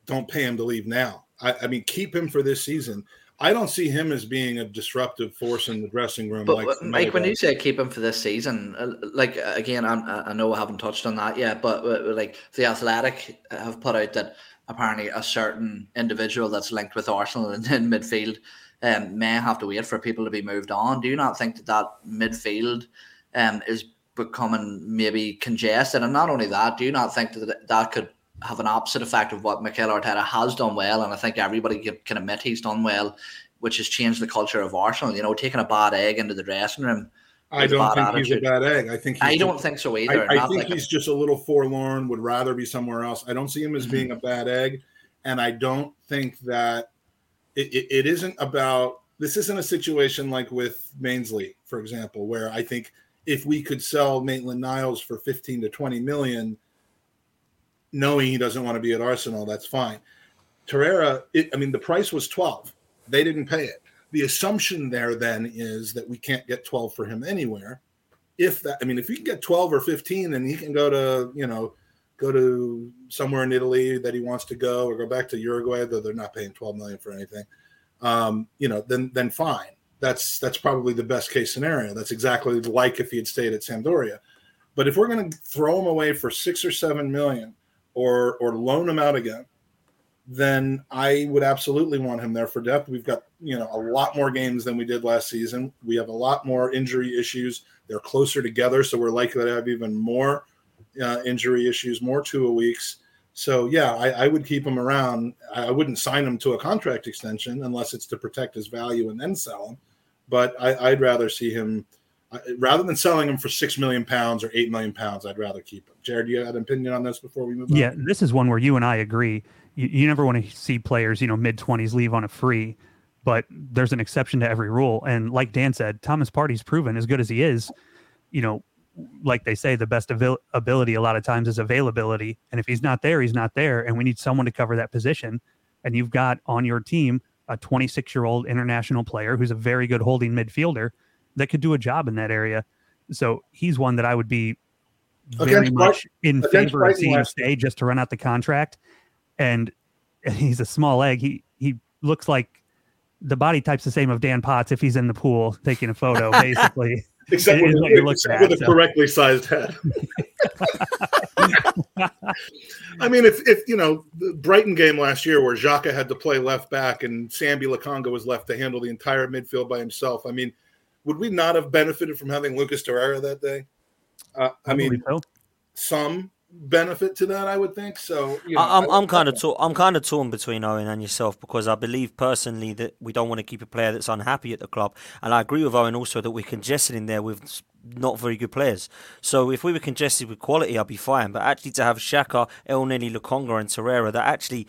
don't pay him to leave now. I, I mean, keep him for this season. I don't see him as being a disruptive force in the dressing room. But like uh, Mike, when you say keep him for this season, uh, like uh, again, I'm, I know I haven't touched on that yet, but like the Athletic have put out that apparently a certain individual that's linked with Arsenal in, in midfield um, may have to wait for people to be moved on. Do you not think that that midfield um, is becoming maybe congested? And not only that, do you not think that that could have an opposite effect of what Mikel Arteta has done well? And I think everybody can- admit he's done well, which has changed the culture of Arsenal. You know, taking a bad egg into the dressing room. I don't think he's a bad egg. I think he's I just- don't think so either. I, I think like a- he's just a little forlorn. Would rather be somewhere else. I don't see him as Mhm. being a bad egg, and I don't think that it, it, it isn't about. This isn't a situation like with Mainsley, for example, where I think if we could sell Maitland Niles for fifteen to twenty million, knowing he doesn't want to be at Arsenal, that's fine. Torreira, it, I mean, the price was twelve. They didn't pay it. The assumption there then is that we can't get twelve for him anywhere if that i mean if he can get 12 or 15 and he can go to you know go to somewhere in italy that he wants to go or go back to uruguay though they're not paying 12 million for anything um, you know then then fine that's that's probably the best case scenario that's exactly like if he had stayed at sampdoria but if we're going to throw him away for six or seven million or or loan him out again then I would absolutely want him there for depth. We've got, you know, a lot more games than we did last season. We have a lot more injury issues. They're closer together, so we're likely to have even more uh, injury issues, more two a weeks. So yeah, I, I would keep him around. I, wouldn't sign him to a contract extension unless it's to protect his value and then sell him. But I, I'd rather see him rather than selling him for six million pounds or eight million pounds. I'd rather keep him. Jared, you had an opinion on this before we move on? Yeah, this is one where you and I agree. You, you never want to see players, you know, mid twenties leave on a free, but there's an exception to every rule. And like Dan said, Thomas Partey's proven as good as he is. You know, like they say, the best avail- ability a lot of times is availability. And if he's not there, he's not there. And we need someone to cover that position. And you've got on your team a 26 year old international player who's a very good holding midfielder that could do a job in that area. So he's one that I would be very Against much in favor of seeing stay just to run out the contract. And he's a small egg. He he looks like the body type's the same of Dan Potts if he's in the pool taking a photo, basically. except, with, except at, with a correctly sized head. I mean, if if you know the Brighton game last year where Xhaka had to play left back and Sambi Lokonga was left to handle the entire midfield by himself, I mean, would we not have benefited from having Lucas Torreira that day? Uh, I mean, so. some benefit to that. I would think so. You know, I, I'm, I- I'm kind of tor- I'm kind of torn between Owen and yourself because I believe personally that we don't want to keep a player that's unhappy at the club, and I agree with Owen also that we're congested in there with not very good players. So if we were congested with quality, I'd be fine. But actually, to have Xhaka, El Neni, Lokonga, and Torreira that actually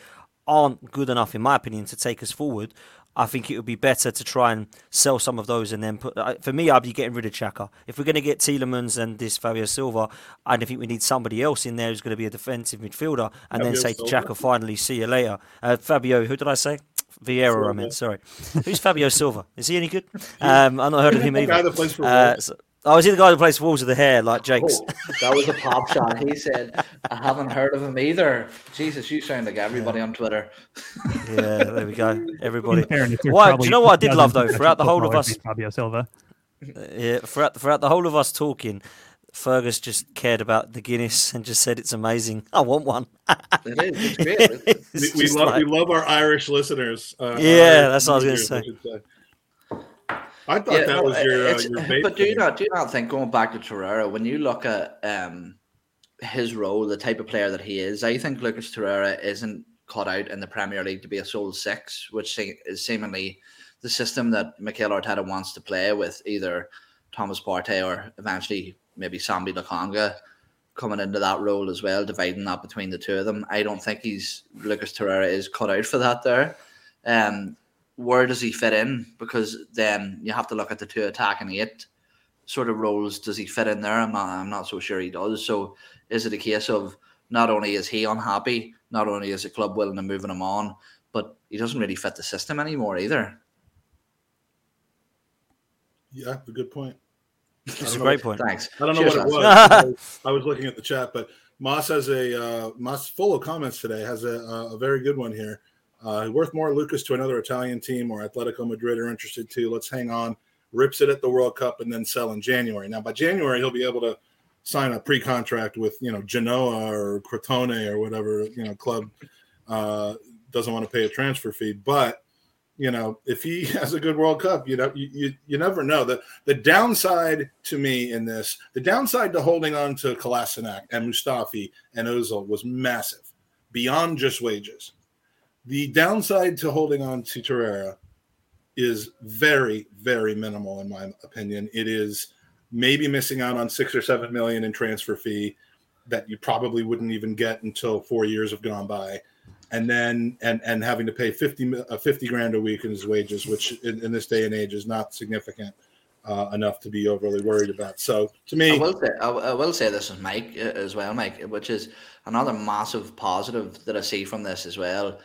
aren't good enough, in my opinion, to take us forward. I think it would be better to try and sell some of those and then put. For me, I'd be getting rid of Xhaka. If we're going to get Tielemans and this Fabio Silva, I don't think we need somebody else in there who's going to be a defensive midfielder and then Fabio say to Silva? Xhaka, finally, see you later. Uh, Fabio, who did I say? Vieira, I meant, sorry. Who's Fabio Silva? Is he any good? Um, I've not heard of him The either. guy that plays for Uh, so- oh, is he the guy who plays for Wolves with the hair like Jake's? Oh, that was a pop shot. He said, I haven't heard of him either. Jesus, you sound like everybody on Twitter. Yeah, there we go. Everybody. Fairness, Why- do you know what I did love though? Throughout the whole of us, Fabio Silva. yeah, throughout throughout the whole of us talking, Fergus just cared about the Guinness and just said it's amazing. I want one. It is. It's great. It's- we, we love like- we love our Irish listeners. Uh, Yeah, our that's what I was gonna say. say. I thought Yeah, that was your, uh, your but do you not do you not think going back to Torreira when you look at um his role, the type of player that he is, I think Lucas Torreira isn't cut out in the Premier League to be a sole six, which is seemingly the system that Mikel Arteta wants to play with either Thomas Partey or eventually maybe Sambi Lokonga coming into that role as well, dividing that between the two of them. I don't think he's Lucas Torreira is cut out for that there. Um, where does he fit in? Because then you have to look at the two attacking eight sort of roles. Does he fit in there? I'm not. I'm not so sure he does. So is it a case of not only is he unhappy, not only is the club willing to moving him on, but he doesn't really fit the system anymore either. Yeah, a good point. It's a great point. Thanks. I don't know Cheers, what it was. I was looking at the chat, but Moss has a uh, Moss full of comments today. Has a, a very good one here. Uh, worth more Lucas to another Italian team or Atletico Madrid are interested too. Let's hang on. Rips it at the World Cup and then sell in January. Now by January he'll be able to sign a pre-contract with you know Genoa or Crotone or whatever you know club uh, doesn't want to pay a transfer fee. But you know if he has a good World Cup, you know you, you, you never know. The the downside to me in this, the downside to holding on to Kolasinac and Mustafi and Ozil was massive, beyond just wages. The downside to holding on to Torreira is very, very minimal in my opinion. It is maybe missing out on six or seven million in transfer fee that you probably wouldn't even get until four years have gone by. And then and and having to pay 50, uh, 50 grand a week in his wages, which in, in this day and age is not significant uh, enough to be overly worried about. So to me, I will say, I will say this is Mike uh, as well, Mike, which is another massive positive that I see from this as well.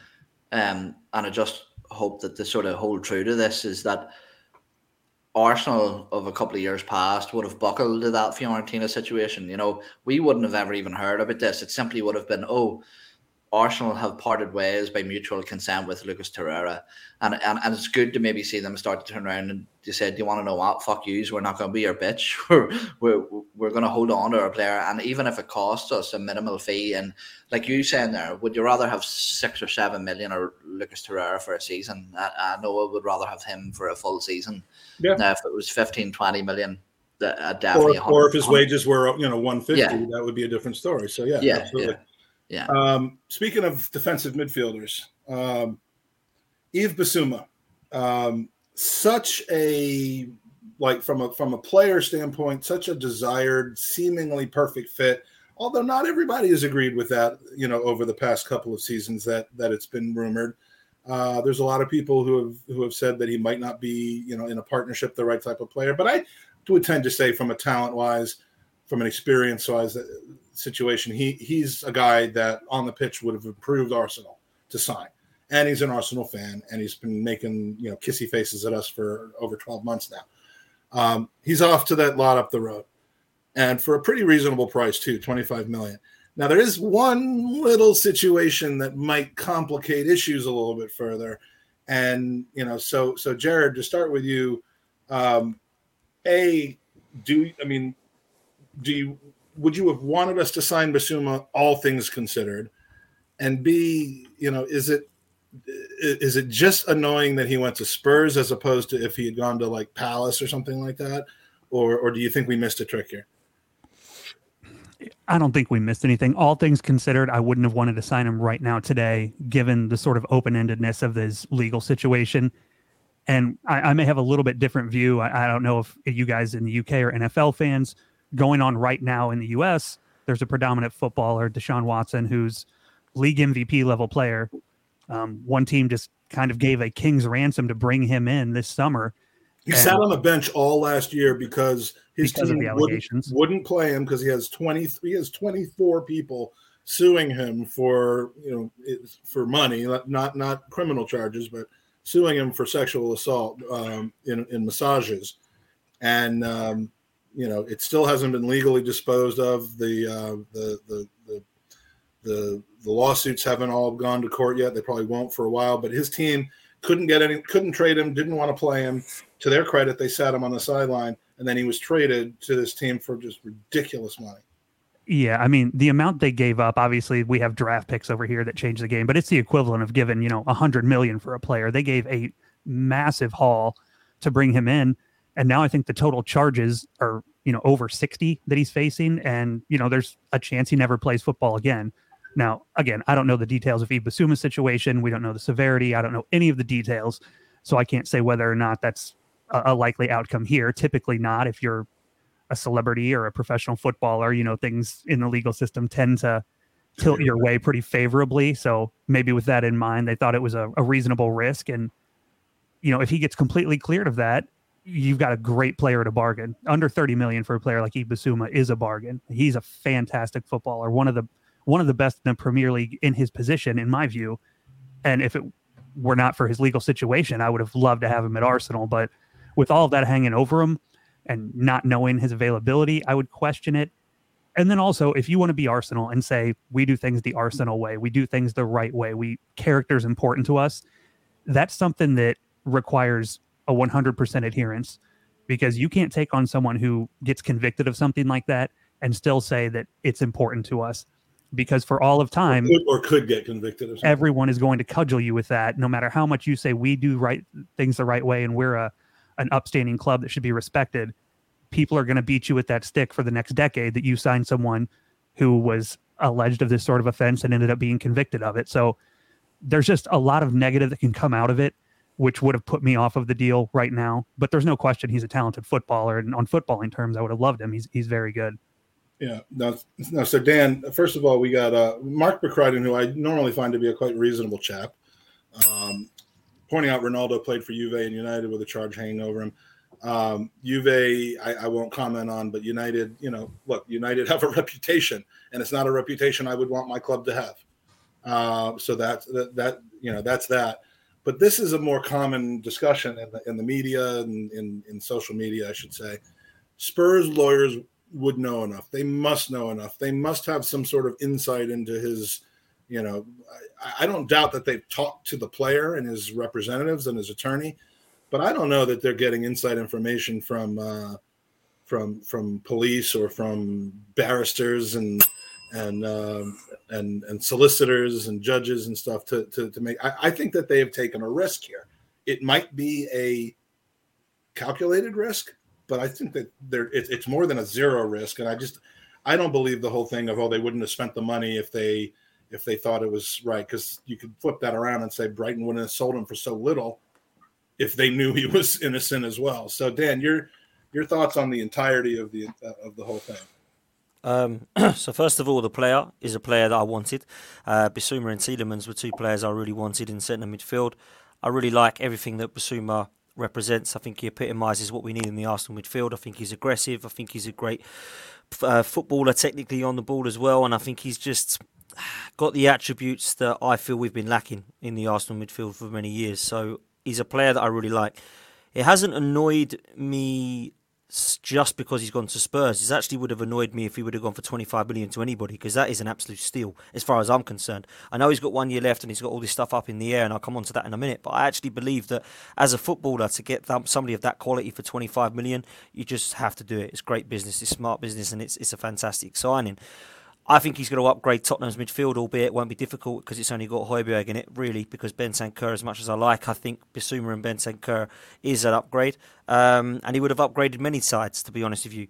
Um, and I just hope that the sort of hold true to this is that Arsenal of a couple of years past would have buckled to that Fiorentina situation. You know, we wouldn't have ever even heard about this. It simply would have been, oh, Arsenal have parted ways by mutual consent with Lucas Torreira. And, and and it's good to maybe see them start to turn around and you said, Do you want to know what? Fuck yous, we're not gonna be your bitch. We're we're we're gonna hold on to our player and even if it costs us a minimal fee and like you saying there, would you rather have six or seven million or Lucas Torreira for a season? I, I know I would rather have him for a full season. Yeah. Now if it was 15, 20 million, that uh, I'd or, or if his wages were you know 150, Yeah. that would be a different story. So yeah, Yeah, absolutely. yeah. Yeah. Um, speaking of defensive midfielders, um, Yves Bissouma, um, such a like from a from a player standpoint, such a desired, seemingly perfect fit. Although not everybody has agreed with that, you know, over the past couple of seasons that that it's been rumored. Uh, there's a lot of people who have who have said that he might not be, you know, in a partnership the right type of player. But I would tend to say, from a talent wise, from an experience wise situation, he he's a guy that on the pitch would have improved Arsenal to sign. And he's an Arsenal fan, and he's been making you know kissy faces at us for over 12 months now. Um, he's off to that lot up the road, and for a pretty reasonable price too, 25 million. Now there is one little situation that might complicate issues a little bit further, and you know, so so Jared, to start with you, um, a do I mean, do you would you have wanted us to sign Bissouma, all things considered? And B, you know, is it is it just annoying that he went to Spurs as opposed to if he had gone to like Palace or something like that, or or do you think we missed a trick here? I don't think we missed anything. All things considered, I wouldn't have wanted to sign him right now today, given the sort of open endedness of this legal situation. And I, I, may have a little bit different view. I, I, don't know if you guys in the UK or NFL fans going on right now in the US. There's a predominant footballer, Deshaun Watson, who's league MVP level player. Um, one team just kind of gave a king's ransom to bring him in this summer. He and, sat on the bench all last year because his because team wouldn't, wouldn't, play him because he has 20 he has 24 people suing him for you know for money not not criminal charges but suing him for sexual assault um, in, in massages and um, you know it still hasn't been legally disposed of the uh, the, the the the the lawsuits haven't all gone to court yet they probably won't for a while but his team couldn't get any couldn't trade him didn't want to play him to their credit they sat him on the sideline and then he was traded to this team for just ridiculous money. Yeah, I mean the amount they gave up. Obviously, we have draft picks over here that change the game, but it's the equivalent of giving you know a hundred million for a player. They gave a massive haul to bring him in, and now I think the total charges are you know over sixty that he's facing, and you know there's a chance he never plays football again. Now, again, I don't know the details of Yves Bissouma's situation. We don't know the severity. I don't know any of the details, so I can't say whether or not that's a, a likely outcome here. Typically not if you're a celebrity or a professional footballer, you know, things in the legal system tend to tilt your way pretty favorably. So maybe with that in mind, they thought it was a, a, reasonable risk. And, you know, if he gets completely cleared of that, you've got a great player to bargain. Under 30 million for a player like Bissouma is a bargain. He's a fantastic footballer, one of the one of the best in the Premier League in his position, in my view. And if it were not for his legal situation, I would have loved to have him at Arsenal. But with all of that hanging over him and not knowing his availability, I would question it. And then also, if you want to be Arsenal and say we do things the Arsenal way, we do things the right way, we character is important to us, that's something that requires a 100% adherence because you can't take on someone who gets convicted of something like that and still say that it's important to us because for all of time or could, or could get convicted of everyone is going to cudgel you with that no matter how much you say we do right things the right way and we're a an upstanding club that should be respected, people are going to beat you with that stick for the next decade that you signed someone who was alleged of this sort of offense and ended up being convicted of it. So there's just a lot of negative that can come out of it, which would have put me off of the deal right now. But there's no question he's a talented footballer, and on footballing terms, I would have loved him. He's he's very good. Yeah. No. No. So Dan, first of all, we got uh, Mark McCrudden, who I normally find to be a quite reasonable chap. Um, pointing out Ronaldo played for Juve and United with a charge hanging over him. Um, Juve, I, I, won't comment on, but United, you know, look, United have a reputation, and it's not a reputation I would want my club to have. Uh, so that's that, that, you know, that's that. But this is a more common discussion in the, in the media and in, in social media, I should say. Spurs lawyers would know enough. They must know enough. They must have some sort of insight into his you know, I, I, don't doubt that they've talked to the player and his representatives and his attorney, but I don't know that they're getting inside information from uh, from from police or from barristers and and um, and and solicitors and judges and stuff to to, to make. I, I think that they have taken a risk here. It might be a calculated risk, but I think that there it, it's more than a zero risk. And I just I don't believe the whole thing of oh they wouldn't have spent the money if they if they thought it was right, because you could flip that around and say Brighton wouldn't have sold him for so little if they knew he was innocent as well. So, Dan, your your thoughts on the entirety of the uh, of the whole thing? Um, so first of all, the player is a player that I wanted. Uh, Bissouma and Tielemans were two players I really wanted in centre midfield. I really like everything that Bissouma represents. I think he epitomises what we need in the Arsenal midfield. I think he's aggressive. I think he's a great uh, footballer, technically on the ball as well, and I think he's just got the attributes that I feel we've been lacking in the Arsenal midfield for many years. So he's a player that I really like. It hasn't annoyed me just because he's gone to Spurs. It actually would have annoyed me if he would have gone for 25 million to anybody because that is an absolute steal as far as I'm concerned. I know he's got one year left and he's got all this stuff up in the air, and I'll come on to that in a minute. But I actually believe that as a footballer, to get somebody of that quality for 25 million, you just have to do it. It's great business, it's smart business, and it's it's a fantastic signing. I think he's going to upgrade Tottenham's midfield, albeit it won't be difficult because it's only got Højbjerg in it, really, because Bentancur, as much as I like, I think Bissouma and Bentancur is an upgrade. Um, and he would have upgraded many sides, to be honest with you.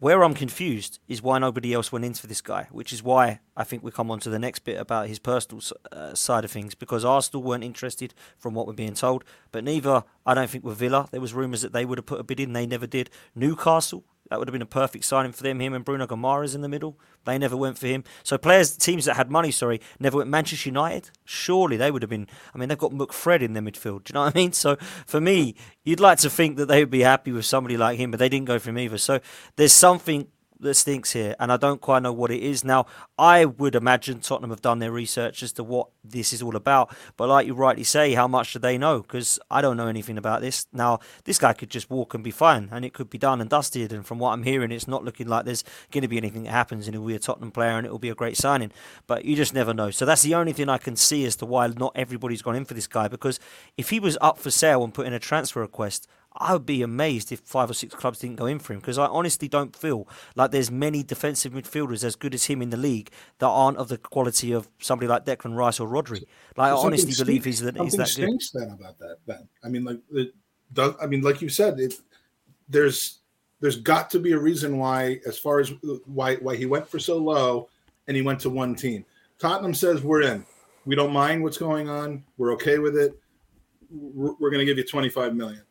Where I'm confused is why nobody else went in for this guy, which is why I think we come on to the next bit about his personal uh, side of things, because Arsenal weren't interested from what we're being told, but neither, I don't think, were Villa. There was rumours that they would have put a bid in, they never did. Newcastle, that would have been a perfect signing for them. Him and Bruno Guimaraes in the middle. They never went for him. So players, teams that had money, sorry, never went. Manchester United, surely they would have been. I mean, they've got McFred in their midfield. Do you know what I mean? So for me, you'd like to think that they would be happy with somebody like him, but they didn't go for him either. So there's something that stinks here, and I don't quite know what it is. Now, I would imagine Tottenham have done their research as to what this is all about, but like you rightly say, how much do they know? Because I don't know anything about this. Now, this guy could just walk and be fine, and it could be done and dusted. And from what I'm hearing, it's not looking like there's going to be anything that happens, and he'll be a Tottenham player, and it'll be a great signing. But you just never know. So that's the only thing I can see as to why not everybody's gone in for this guy. Because if he was up for sale and put in a transfer request, I would be amazed if five or six clubs didn't go in for him because I honestly don't feel like there's many defensive midfielders as good as him in the league that aren't of the quality of somebody like Declan Rice or Rodri. Like I honestly believe he's that he's that stinks good. Then about that, Ben. I mean, like it does. I mean, like you said, it, there's there's got to be a reason why, as far as why why he went for so low, and he went to one team. Tottenham says we're in. We don't mind what's going on. We're okay with it. We're, we're going to give you 25 million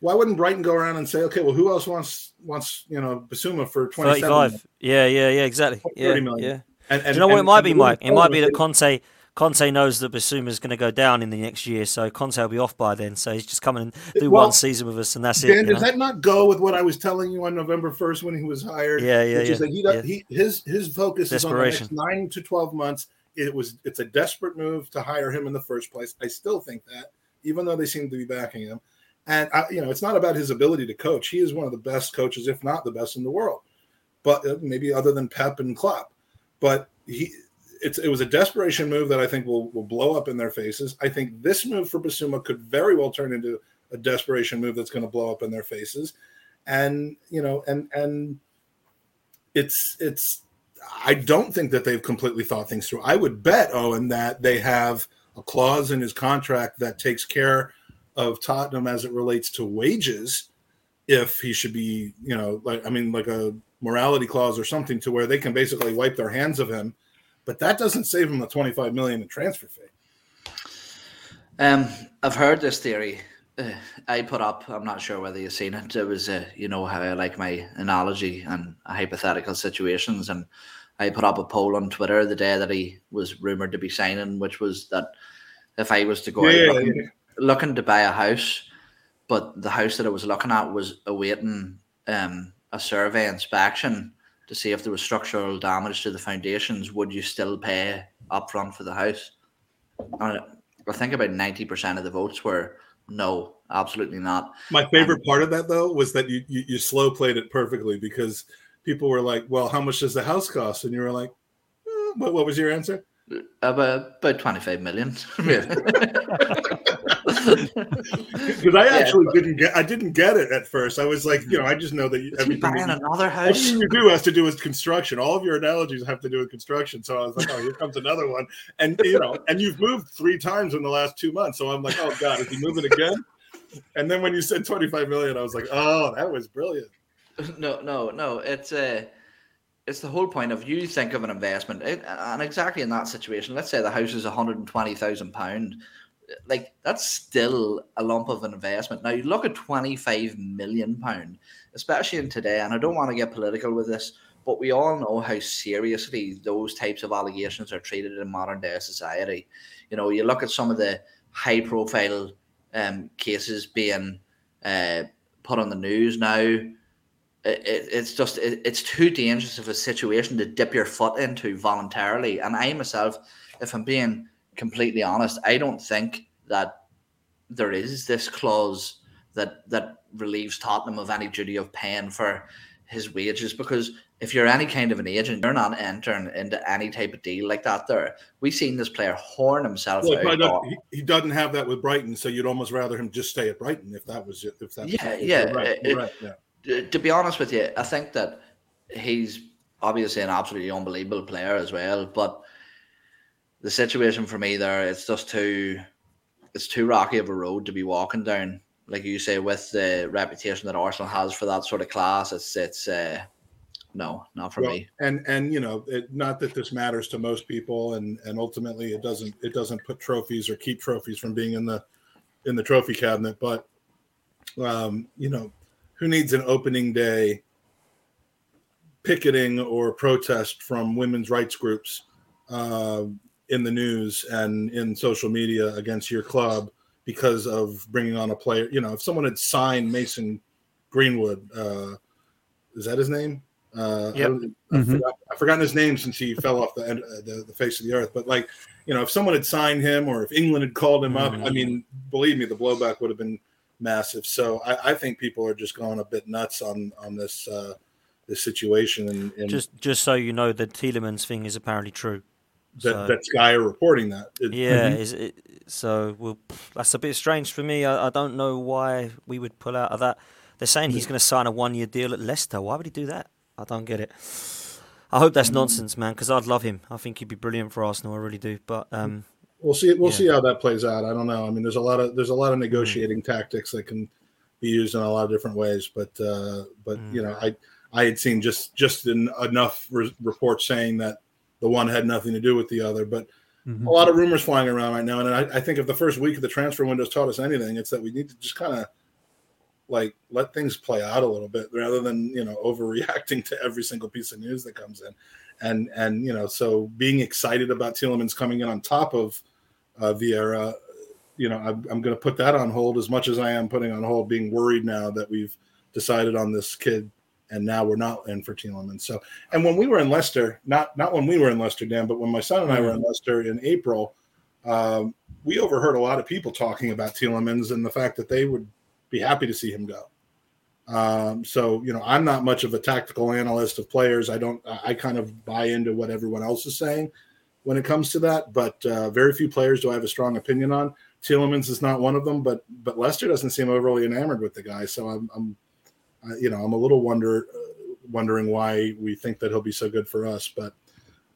why wouldn't Brighton go around and say, okay, well, who else wants wants you know Bissouma for twenty five? Yeah, yeah, yeah, exactly. Yeah, yeah. And, and, Do you know what it might be, Mike? It might be that Conte Conte knows that Bissouma is going to go down in the next year, so Conte will be off by then. So he's just coming and do well, one season with us, and that's Dan, it. Does know? that not go with what I was telling you on November first when he was hired? Yeah, yeah, yeah. Like he, yeah. he, his his focus is on the next nine to twelve months. It was it's a desperate move to hire him in the first place. I still think that, even though they seem to be backing him. And I, you know, it's not about his ability to coach. He is one of the best coaches, if not the best in the world. But uh, maybe other than Pep and Klopp. But he, it's it was a desperation move that I think will will blow up in their faces. I think this move for Bissouma could very well turn into a desperation move that's going to blow up in their faces. And you know, and and it's it's I don't think that they've completely thought things through. I would bet Owen that they have a clause in his contract that takes care of Tottenham as it relates to wages if he should be, you know, like I mean, like a morality clause or something to where they can basically wipe their hands of him. But that doesn't save him the 25 million in transfer fee. Um, I've heard this theory. Uh, I put up. I'm not sure whether you've seen it. It was, uh, you know, how I like my analogy and hypothetical situations, and I put up a poll on Twitter the day that he was rumored to be signing, which was that if I was to go yeah, out yeah, looking to buy a house, but the house that I was looking at was awaiting um, a survey inspection to see if there was structural damage to the foundations. Would you still pay upfront for the house? And I think about ninety percent of the votes were no, absolutely not. My favorite um, part of that though was that you, you you slow played it perfectly because people were like, "Well, how much does the house cost?" And you were like, eh, "What? What was your answer?" About about twenty five million. Because I actually yeah, didn't get I didn't get it at first. I was like, you know, I just know that everything buying you, another house. Everything you do has to do with construction. All of your analogies have to do with construction. So I was like, oh, here comes another one. And you know, and you've moved three times in the last two months. So I'm like, oh god, is he moving again? And then when you said 25 million, I was like, oh, that was brilliant. No, no, no. It's uh it's the whole point of you think of an investment, and exactly in that situation. Let's say the house is 120,000 pound like that's still a lump of an investment. Now you look at 25 million pound, especially in today, and I don't want to get political with this, but we all know how seriously those types of allegations are treated in modern day society. You know, you look at some of the high profile um, cases being uh, put on the news now. It, it, it's just it, it's too dangerous of a situation to dip your foot into voluntarily. And I myself, if I'm being completely honest, I don't think that there is this clause that that relieves Tottenham of any duty of paying for his wages because if you're any kind of an agent, you're not entering into any type of deal like that. There, we've seen this player horn himself well, out. Uh, he, he, doesn't have that with Brighton, so you'd almost rather him just stay at Brighton if that was if that. Yeah, yeah. Right, it, right, yeah. To be honest with you, I think that he's obviously an absolutely unbelievable player as well, but the situation for me there, it's just too, it's too rocky of a road to be walking down. Like you say, with the reputation that Arsenal has for that sort of class, it's it's uh, no, not for Well, me. and and you know, it, not that this matters to most people, and and ultimately it doesn't it doesn't put trophies or keep trophies from being in the in the trophy cabinet. But um, you know, who needs an opening day picketing or protest from women's rights groups uh, in the news and in social media against your club because of bringing on a player? You know, if someone had signed Mason Greenwood, uh, is that his name? Uh, Yep. I, forgot, I've forgotten his name since he fell off the, end, uh, the the face of the earth. But like, you know, if someone had signed him or if England had called him up, I mean, believe me, the blowback would have been massive. So I, I think people are just going a bit nuts on on this uh, this situation, and, and Just just so you know, the Tielemans thing is apparently true. That, so- that Sky are reporting that. It- Yeah, mm-hmm. is it, so well, that's a bit strange for me. I, I don't know why we would pull out of that. They're saying he's mm. going to sign a one-year deal at Leicester. Why would he do that? I don't get it. I hope that's mm. nonsense, man. Because I'd love him. I think he'd be brilliant for Arsenal. I really do. But um, We'll see. We'll Yeah. see how that plays out. I don't know. I mean, there's a lot of there's a lot of mm. negotiating tactics that can be used in a lot of different ways. But uh, but you know, I I had seen just just in, enough re- reports saying that the one had nothing to do with the other. But Mhm. a lot of rumors flying around right now, and I, I think if the first week of the transfer window has taught us anything, it's that we need to just kind of like let things play out a little bit rather than you know overreacting to every single piece of news that comes in, and and you know so being excited about Tielemans coming in on top of uh, Vieira, you know I'm, I'm going to put that on hold as much as I am putting on hold being worried now that we've decided on this kid and now we're not in for Tielemans. So and when we were in Leicester, not not when we were in Leicester, Dan, but when my son and I were in Leicester in April, um, we overheard a lot of people talking about Tielemans and the fact that they would be happy to see him go. Um, so you know, I'm not much of a tactical analyst of players. I don't. I kind of buy into what everyone else is saying when it comes to that. But uh, very few players do I have a strong opinion on. Tielemans is not one of them, but but Leicester doesn't seem overly enamored with the guy. So I'm, I'm uh, you know, I'm a little wonder uh, wondering why we think that he'll be so good for us. But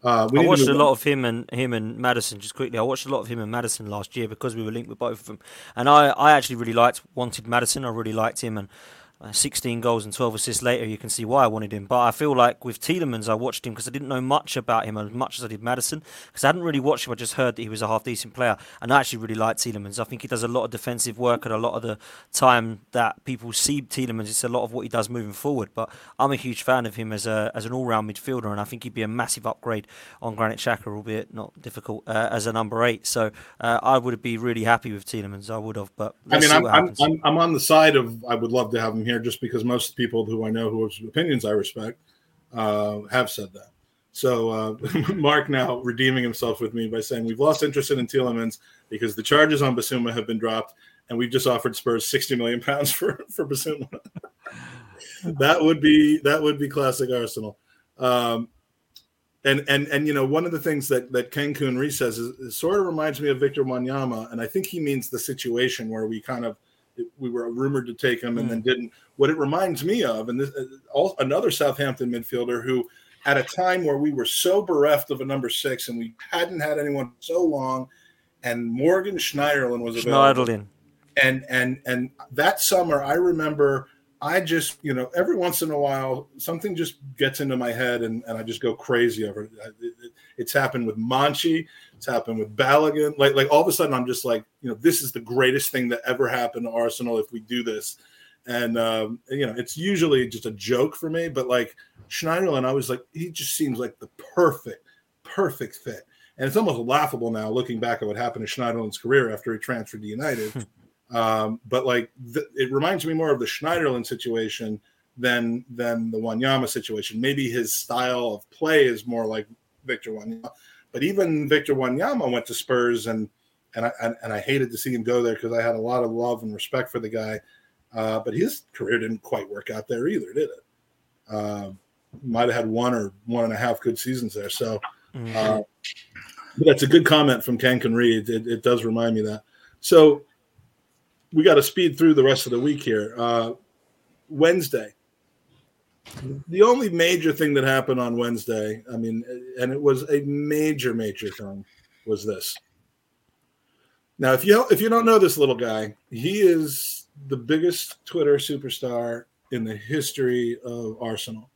uh, we I watched a lot of him and him and Maddison just quickly. I watched a lot of him and Maddison last year because we were linked with both of them, and I, I actually really liked wanted Maddison. I really liked him, and uh, 16 goals and 12 assists later, you can see why I wanted him. But I feel like with Tielemans, I watched him because I didn't know much about him as much as I did Maddison because I hadn't really watched him. I just heard that he was a half decent player, and I actually really liked Tielemans. I think he does a lot of defensive work, and a lot of the time that people see Tielemans, it's a lot of what he does moving forward. But I'm a huge fan of him as a as an all round midfielder, and I think he'd be a massive upgrade on Granit Xhaka, albeit not difficult uh, as a number eight. So uh, I would be really happy with Tielemans. I would have, but I mean, I'm, I'm. I'm, I'm on the side of I would love to have him here just because most people who I know whose opinions I respect uh, have said that. So uh, Mark now redeeming himself with me by saying we've lost interest in Tielemans because the charges on Bissouma have been dropped, and we've just offered Spurs 60 million pounds for for Bissouma. that would be that would be classic Arsenal. Um, and and and you know one of the things that that Ken Kuhnri says is, is sort of reminds me of Victor Wanyama, and I think he means the situation where we kind of we were rumored to take him and then didn't. What it reminds me of, and this uh, all, another Southampton midfielder who, at a time where we were so bereft of a number six and we hadn't had anyone so long, and Morgan Schneiderlin was available Schneiderlin. and and and that summer i remember i just you know every once in a while something just gets into my head and, and i just go crazy over it. It- it- it's happened with Monchi. it's happened with Balogun. like like all of a sudden i'm just like you know this is the greatest thing that ever happened to arsenal if we do this and um, you know it's usually just a joke for me but like schneiderlin i was like he just seems like the perfect perfect fit and it's almost laughable now looking back at what happened to Schneiderlin's career after he transferred to United. um, but like th- it reminds me more of the Schneiderlin situation than than the Wanyama situation. Maybe his style of play is more like Victor Wanyama. But even Victor Wanyama went to Spurs, and and I and, and I hated to see him go there because I had a lot of love and respect for the guy. Uh, but his career didn't quite work out there either, did it? Uh, might have had one or one and a half good seasons there. So. Uh, that's a good comment from Ken can read. It, it does remind me that. So we got to speed through the rest of the week here. Uh, Wednesday. The only major thing that happened on Wednesday, I mean, and it was a major, major thing, was this. Now, if you if you don't know this little guy, he is the biggest Twitter superstar in the history of Arsenal.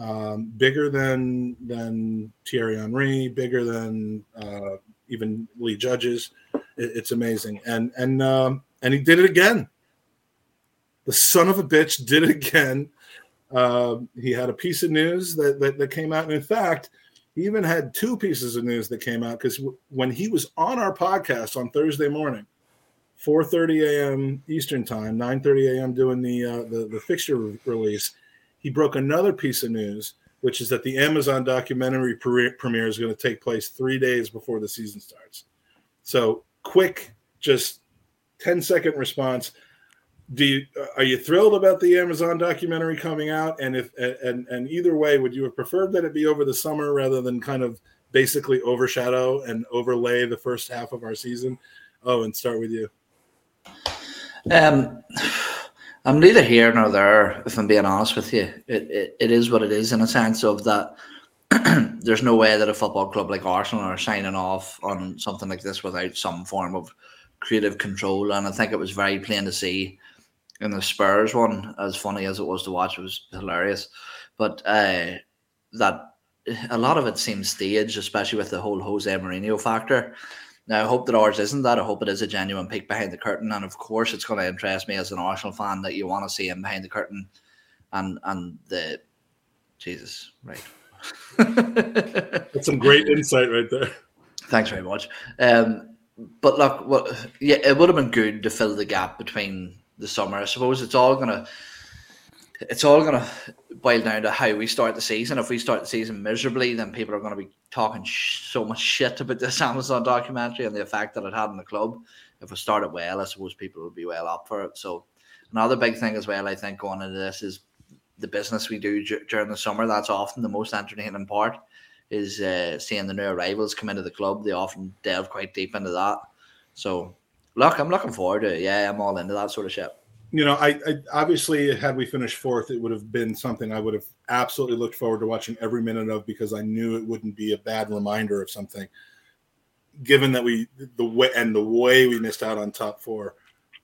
um, bigger than than Thierry Henry, bigger than uh, even Lee Judges. It, it's amazing, and and um, and he did it again. The son of a bitch did it again. Uh, he had a piece of news that, that that came out, and in fact, he even had two pieces of news that came out because w- when he was on our podcast on Thursday morning, 4:30 a.m. Eastern time, 9:30 a.m. doing the uh, the, the fixture re- release, he broke another piece of news, which is that the Amazon documentary pre- premiere is going to take place three days before the season starts. So quick, just 10 second response. Do you are you thrilled about the Amazon documentary coming out? And if and and either way, would you have preferred that it be over the summer rather than kind of basically overshadow and overlay the first half of our season? Oh, and start with you. Um, I'm neither here nor there, if I'm being honest with you. It, it, it is what it is in a sense of that there's no way that a football club like Arsenal are signing off on something like this without some form of creative control. And I think it was very plain to see in the Spurs one, as funny as it was to watch, it was hilarious. But uh, that a lot of it seems staged, especially with the whole Jose Mourinho factor. Now, I hope that ours isn't that. I hope it is a genuine peek behind the curtain, and of course, it's going to interest me as an Arsenal fan that you want to see him behind the curtain, and and the Jesus, right. That's some great insight right there. Thanks very much. Um, but look, what, yeah, it would have been good to fill the gap between the summer. I suppose it's all gonna, it's all gonna boil down to how we start the season. If we start the season miserably, then people are to be talking sh- so much shit about this Amazon documentary and the effect that it had on the club. If we started well, I suppose people would be well up for it. So another big thing as well, I think, going into this is the business we do during the summer. That's often the most entertaining part. Is uh, seeing the new arrivals come into the club. They often delve quite deep into that. So, look, I'm looking forward to it. Yeah, I'm all into that sort of shit. You know, I, I obviously had we finished fourth, it would have been something I would have absolutely looked forward to watching every minute of because I knew it wouldn't be a bad reminder of something. Given that we the way and the way we missed out on top four,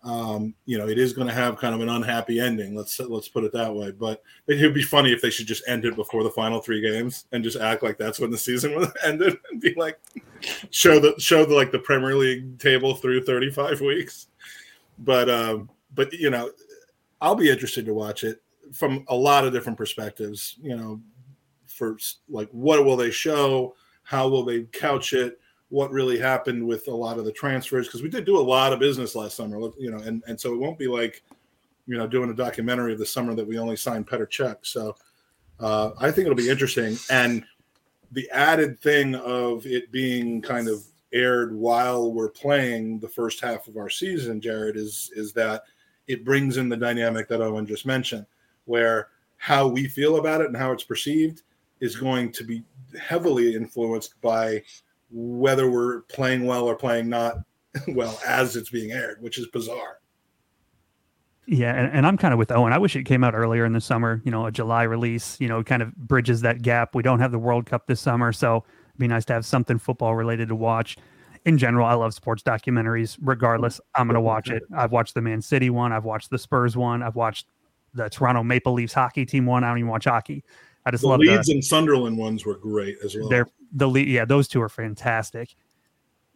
um, you know, it is going to have kind of an unhappy ending. Let's let's put it that way. But it would be funny if they should just end it before the final three games and just act like that's when the season was ended and be like, show the show the like the Premier League table through thirty five weeks. But um, but you know, I'll be interested to watch it from a lot of different perspectives. You know, for like what will they show? How will they couch it? What really happened with a lot of the transfers because we did do a lot of business last summer, you know, and and so it won't be like, you know, doing a documentary of the summer that we only signed Petr Cech. So uh, I think it'll be interesting, and the added thing of it being kind of aired while we're playing the first half of our season, Jared, is is that it brings in the dynamic that Owen just mentioned, where how we feel about it and how it's perceived is going to be heavily influenced by whether we're playing well or playing not well as it's being aired, which is bizarre. Yeah, and, and I'm kind of with Owen. I wish it came out earlier in the summer, you know, a July release, you know, kind of bridges that gap. We don't have the World Cup this summer, so it'd be nice to have something football related to watch. In general, I love sports documentaries. Regardless, I'm going to watch it. I've watched the Man City one, I've watched the Spurs one, I've watched the Toronto Maple Leafs hockey team one. I don't even watch hockey. I just the love Leeds the, and Sunderland ones were great as well. they're the lead. Yeah, those two are fantastic.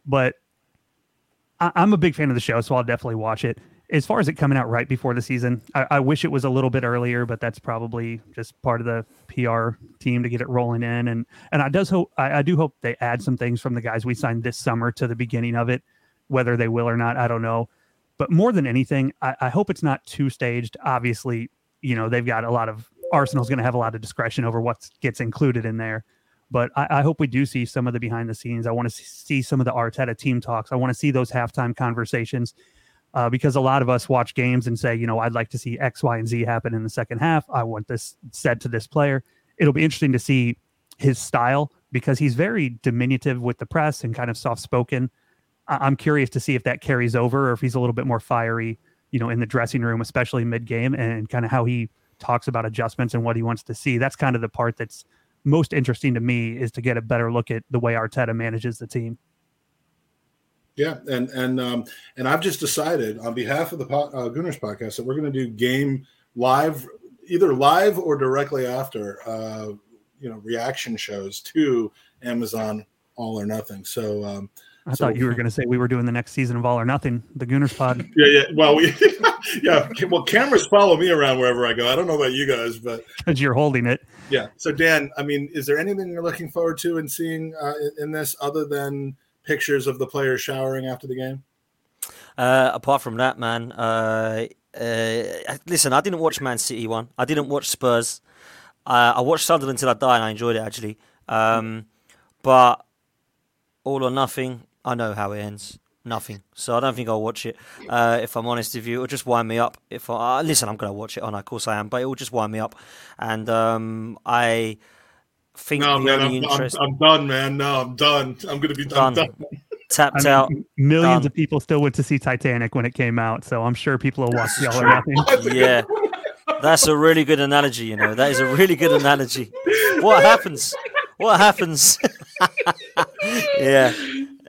But I, I'm a big fan of the show, so I'll definitely watch it. As far as it coming out right before the season, I, I wish it was a little bit earlier, but that's probably just part of the PR team to get it rolling in. And and I does hope I, I do hope they add some things from the guys we signed this summer to the beginning of it. Whether they will or not, I don't know. But more than anything, I, I hope it's not too staged. Obviously, you know they've got a lot of Arsenal's going to have a lot of discretion over what gets included in there. But I, I, hope we do see some of the behind the scenes. I want to see some of the Arteta team talks. I want to see those halftime conversations uh, because a lot of us watch games and say, you know, I'd like to see X, Y, and Z happen in the second half. I want this said to this player. It'll be interesting to see his style because he's very diminutive with the press and kind of soft spoken. I- I'm curious to see if that carries over or if he's a little bit more fiery, you know, in the dressing room, especially mid game, and kind of how he talks about adjustments and what he wants to see. That's kind of the part that's most interesting to me is to get a better look at the way Arteta manages the team. Yeah, and and um, and I've just decided on behalf of the po- uh, Gooners podcast that we're going to do game live either live or directly after, uh, you know, reaction shows to Amazon All or Nothing. So um, I So- thought you were going to say we were doing the next season of All or Nothing, the Gooners Pod. yeah, yeah. Well, we, yeah. Well, cameras follow me around wherever I go. I don't know about you guys, but because you're holding it. yeah. So Dan, I mean, is there anything you're looking forward to and seeing uh, in- in this other than pictures of the players showering after the game? Uh, apart from that, man, uh, uh, listen, I didn't watch Man City one. I didn't watch Spurs. Uh, I watched Sunderland until I died, and I enjoyed it actually. Um, but all or nothing, I know how it ends. Nothing. So I don't think I'll watch it. Uh, if I'm honest with you, it'll just wind me up. If I uh, listen, I'm going to watch it. On, of course I am, but it will just wind me up. And um, I think No, the man, only I'm, I'm, interest I'm done, man. No, I'm done. I'm gonna be Done. done. tapped I out. millions done. of people still went to see Titanic when it came out, so I'm sure people will watch the All or Nothing. Yeah, that's a really good analogy. You know, that is a really good analogy. What happens? What happens? yeah,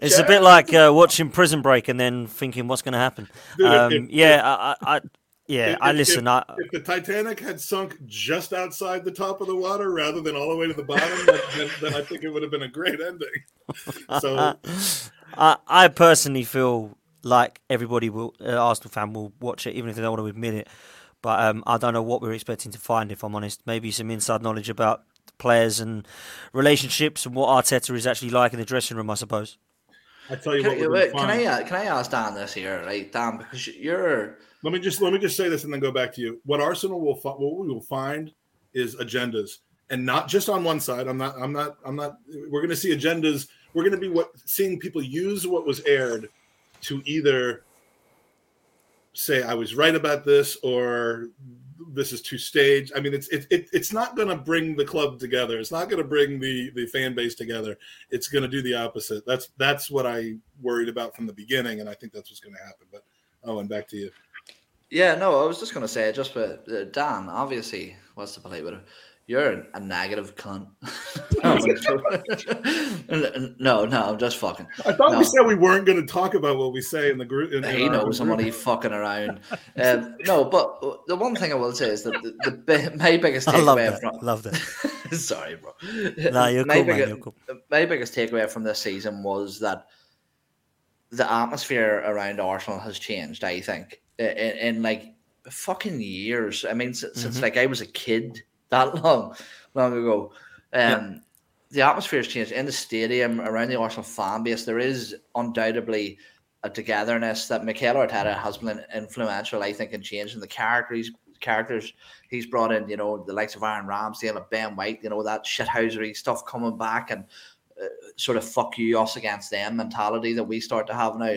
it's a bit like uh, watching Prison Break and then thinking what's going to happen. Dude, Um, if- yeah, I, I, I yeah, If- I if- listen. I, If the Titanic had sunk just outside the top of the water rather than all the way to the bottom, then, then, then I think it would have been a great ending. So I, I personally feel like everybody will, uh, Arsenal fan will watch it, even if they don't want to admit it. But um, I don't know what we're expecting to find, if I'm honest. Maybe some inside knowledge about players and relationships and what Arteta is actually like in the dressing room, I suppose. I tell you what, Can, we're wait, can I uh, can I ask Dan this here, right, Dan? Because you're Let me just let me just say this and then go back to you. What Arsenal will fi- what we will find is agendas, and not just on one side. I'm not. I'm not. I'm not. We're going to see agendas. We're going to be what seeing people use what was aired to either say I was right about this or this is too staged. I mean, it's it, it it's not going to bring the club together. It's not going to bring the the fan base together. It's going to do the opposite. That's that's what I worried about from the beginning, and I think that's what's going to happen. But oh, and back to you. Yeah, no, I was just going to say, just for uh, Dan, obviously, what's the polite word? You're a negative cunt. no, no, I'm just fucking. I thought No. we said we weren't going to talk about what we say in the group. In, in He knows group. somebody fucking around. Um, no, but the one thing I will say is that the, the bi- my biggest I love takeaway that. from Love that. sorry, bro. Nah, you're my cool, man. You're cool. my biggest takeaway from this season was that the atmosphere around Arsenal has changed. I think in, in like fucking years. I mean, since, since Mhm. like I was a kid that long, long ago. Um, The atmosphere has changed in the stadium around the Arsenal fan base. There is undoubtedly a togetherness that Mikel Arteta has been influential, I think, in changing the characters. Characters he's brought in, you know, the likes of Aaron Ramsdale and Ben White, you know, that shithousery stuff coming back and uh, sort of fuck you us against them mentality that we start to have now.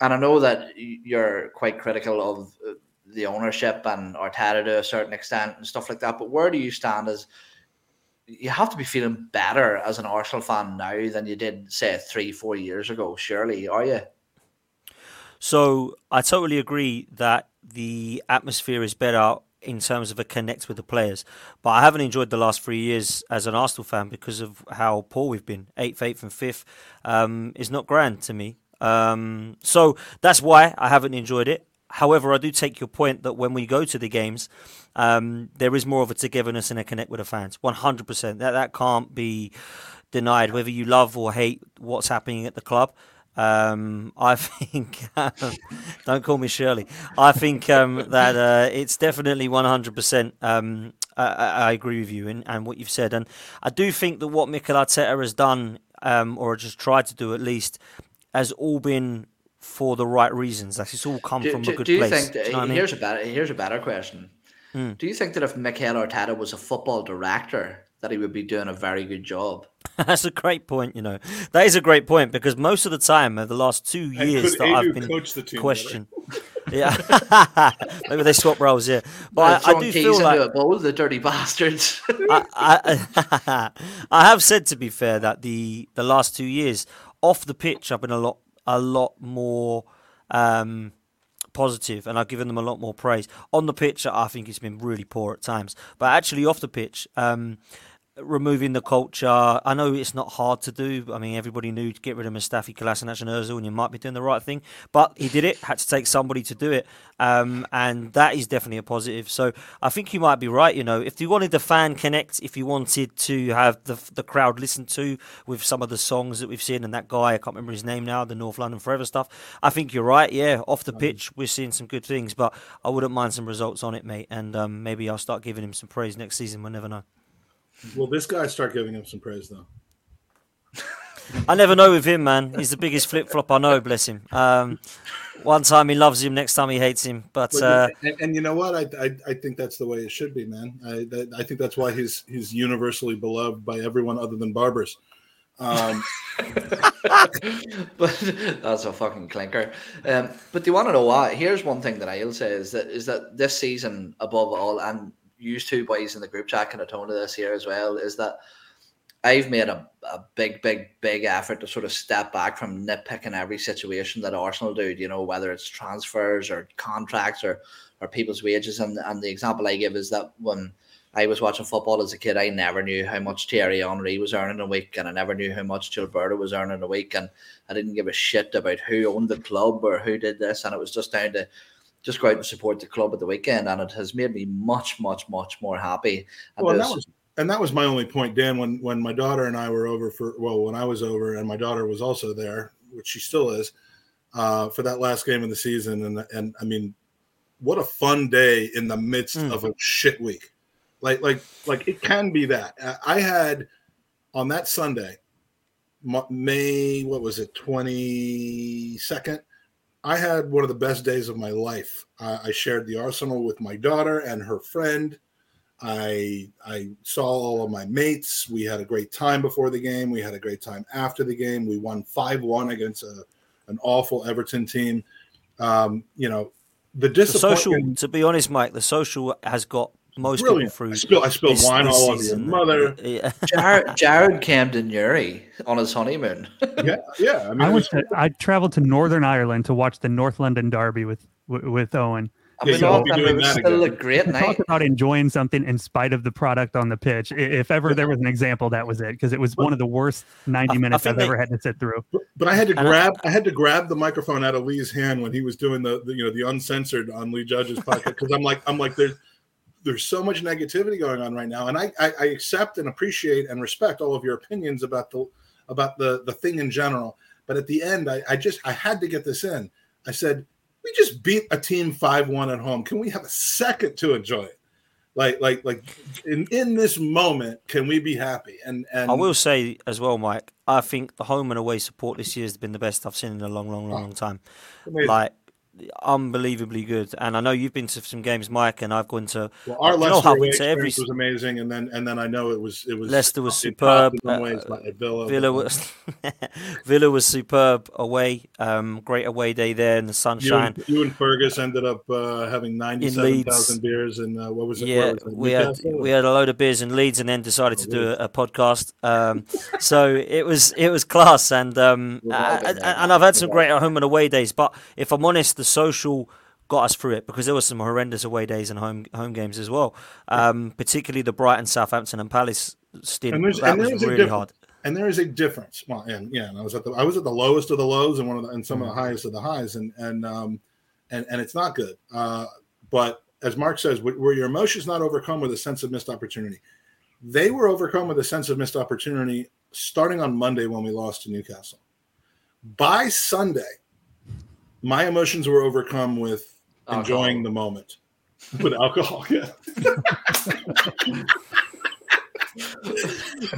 And I know that you're quite critical of uh, the ownership and Arteta to a certain extent and stuff like that. But where do you stand as you have to be feeling better as an Arsenal fan now than you did, say, three, four years ago, surely, are you? So I totally agree that the atmosphere is better in terms of a connect with the players. But I haven't enjoyed the last three years as an Arsenal fan because of how poor we've been. Eighth, eighth, and fifth um, is not grand to me. Um, so that's why I haven't enjoyed it. However, I do take your point that when we go to the games, um, there is more of a togetherness and a connect with the fans. One hundred percent. That that can't be denied. Whether you love or hate what's happening at the club, um, I think. Um, don't call me Shirley. I think um, that uh, it's definitely one hundred percent. um, I, I I agree with you and, and what you've said, and I do think that what Mikel Arteta has done, um, or just tried to do at least, has all been for the right reasons. Like it's all come Do, from do- a good do you place. think? Do That, you know what I mean? here's a better. Here's a better question. Hmm. Do you think that if Mikel Arteta was a football director, that he would be doing a very good job? That's a great point. You know, that is a great point because most of the time, uh, the last two years that I've been coach the team questioned. yeah, maybe they swap roles. Yeah, but I, I do keys feel into like a bowl, the dirty bastards. I, I, I have said to be fair that the the last two years off the pitch I've been a lot a lot more um, positive and I've given them a lot more praise. On the pitch I think it's been really poor at times, but actually off the pitch. Um, removing the culture. I know it's not hard to do. I mean, everybody knew to get rid of Mustafi, Kolasinac, and Özil, and you might be doing the right thing. But he did it. Had to take somebody to do it, um, and that is definitely a positive. So I think you might be right. You know, if you wanted the fan connect, if you wanted to have the the crowd listen to with some of the songs that we've seen, and that guy I can't remember his name now, the North London Forever stuff. I think you're right. Yeah, off the pitch, we're seeing some good things, but I wouldn't mind some results on it, mate. And um, maybe I'll start giving him some praise next season. We'll never know. Will this guy start giving him some praise though? I never know with him, man. He's the biggest flip flop I know. Bless him. Um, one time he loves him, next time he hates him. But But- uh, and, and you know what? I, I I think that's the way it should be, man. I that, I think that's why he's he's universally beloved by everyone other than barbers. Um, but that's a fucking clinker. Um, but do you want to know what? Here's one thing that I'll say is that is that this season, above all, and you two boys in the group chat can atone to this here as well, is that I've made a, a big, big, big effort to sort of step back from nitpicking every situation that Arsenal do, you know, whether it's transfers or contracts or, or people's wages. And, and the example I give is that when I was watching football as a kid, I never knew how much Thierry Henry was earning a week, and I never knew how much Gilberto was earning a week, and I didn't give a shit about who owned the club or who did this, and it was just down to just go out and support the club at the weekend, and it has made me much, much, much more happy. And well, and that was and that was my only point, Dan. When when my daughter and I were over for well, when I was over and my daughter was also there, which she still is, uh, for that last game of the season, and and I mean, what a fun day in the midst Mm. of a shit week. Like like like it can be that. Uh, I had on that Sunday, May what was it twenty second. I had one of the best days of my life. I, I shared the arsenal with my daughter and her friend. I I saw all of my mates. We had a great time before the game. We had a great time after the game. We won five one against a, an awful Everton team. Um, you know, the the social, to be honest, Mike, the social has got most Brilliant. people I spilled, I spilled this- wine this all over your mother. Yeah. Jared, Jared Camden Yuri on his honeymoon. Yeah, yeah. I mean, I went was- to, I traveled to Northern Ireland to watch the North London Derby with with, with Owen. I Yeah, mean, you all won't be doing it was that still a great great Talk about enjoying something in spite of the product on the pitch. If ever there was an example, that was it because it was one of the worst ninety I- I minutes think I've they- ever had to sit through. But I had to And I- grab I, had to grab the microphone out of Lee's hand when he was doing the, the you know the uncensored on Lee Judge's podcast because I'm like I'm like there's there's so much negativity going on right now and I, I I accept and appreciate and respect all of your opinions about the about the the thing in general but at the end I, I just I had to get this in I said we just beat a team five one at home can we have a second to enjoy it like like like in in this moment can we be happy and and I will say as well, Mike. I think the home and away support this year has been the best I've seen in a long, long, long, long time. Amazing. Like unbelievably good. And I know you've been to some games, Mike, and I've gone to. Well, our you know Leicester how we to every was amazing, and then and then I know it was it was Leicester was superb, in some uh, ways, but Villa, Villa was Villa was superb away. Um, great away day there in the you sunshine. and, you and Fergus ended up uh, having ninety-seven thousand beers, and uh, what was it? Yeah, was it? we had we had a load of beers in Leeds, and then decided to do a, a podcast. Um, so it was it was class, and um, We've all uh, been and, and I've had some great home and away days. But if I'm honest, the social got us through it because there were some horrendous away days and home home games as well. Um, particularly the Brighton, Southampton, and Palace stint. And that and was really hard. and there is a difference. Well, and yeah, and I was at the I was at the lowest of the lows and one of the and some of the highest of the highs, and and um and and it's not good. Uh, but as Mark says, where your emotions not overcome with a sense of missed opportunity? They were overcome with a sense of missed opportunity starting on Monday when we lost to Newcastle. By Sunday, my emotions were overcome with enjoying the moment with alcohol. Yeah.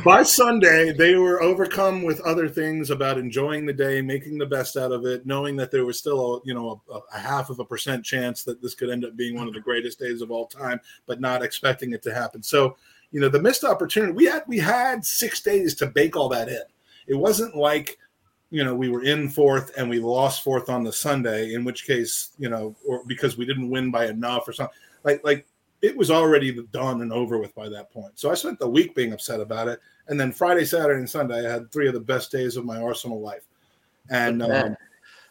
By Sunday, they were overcome with other things about enjoying the day, making the best out of it, knowing that there was still a you know a, a half of a percent chance that this could end up being one of the greatest days of all time, but not expecting it to happen. So, you know, the missed opportunity we had we had six days to bake all that in. It wasn't like you know we were in fourth and we lost fourth on the Sunday, in which case you know, or because we didn't win by enough or something like like it was already done and over with by that point. So I spent the week being upset about it, and then Friday, Saturday, and Sunday, I had three of the best days of my Arsenal life. And um,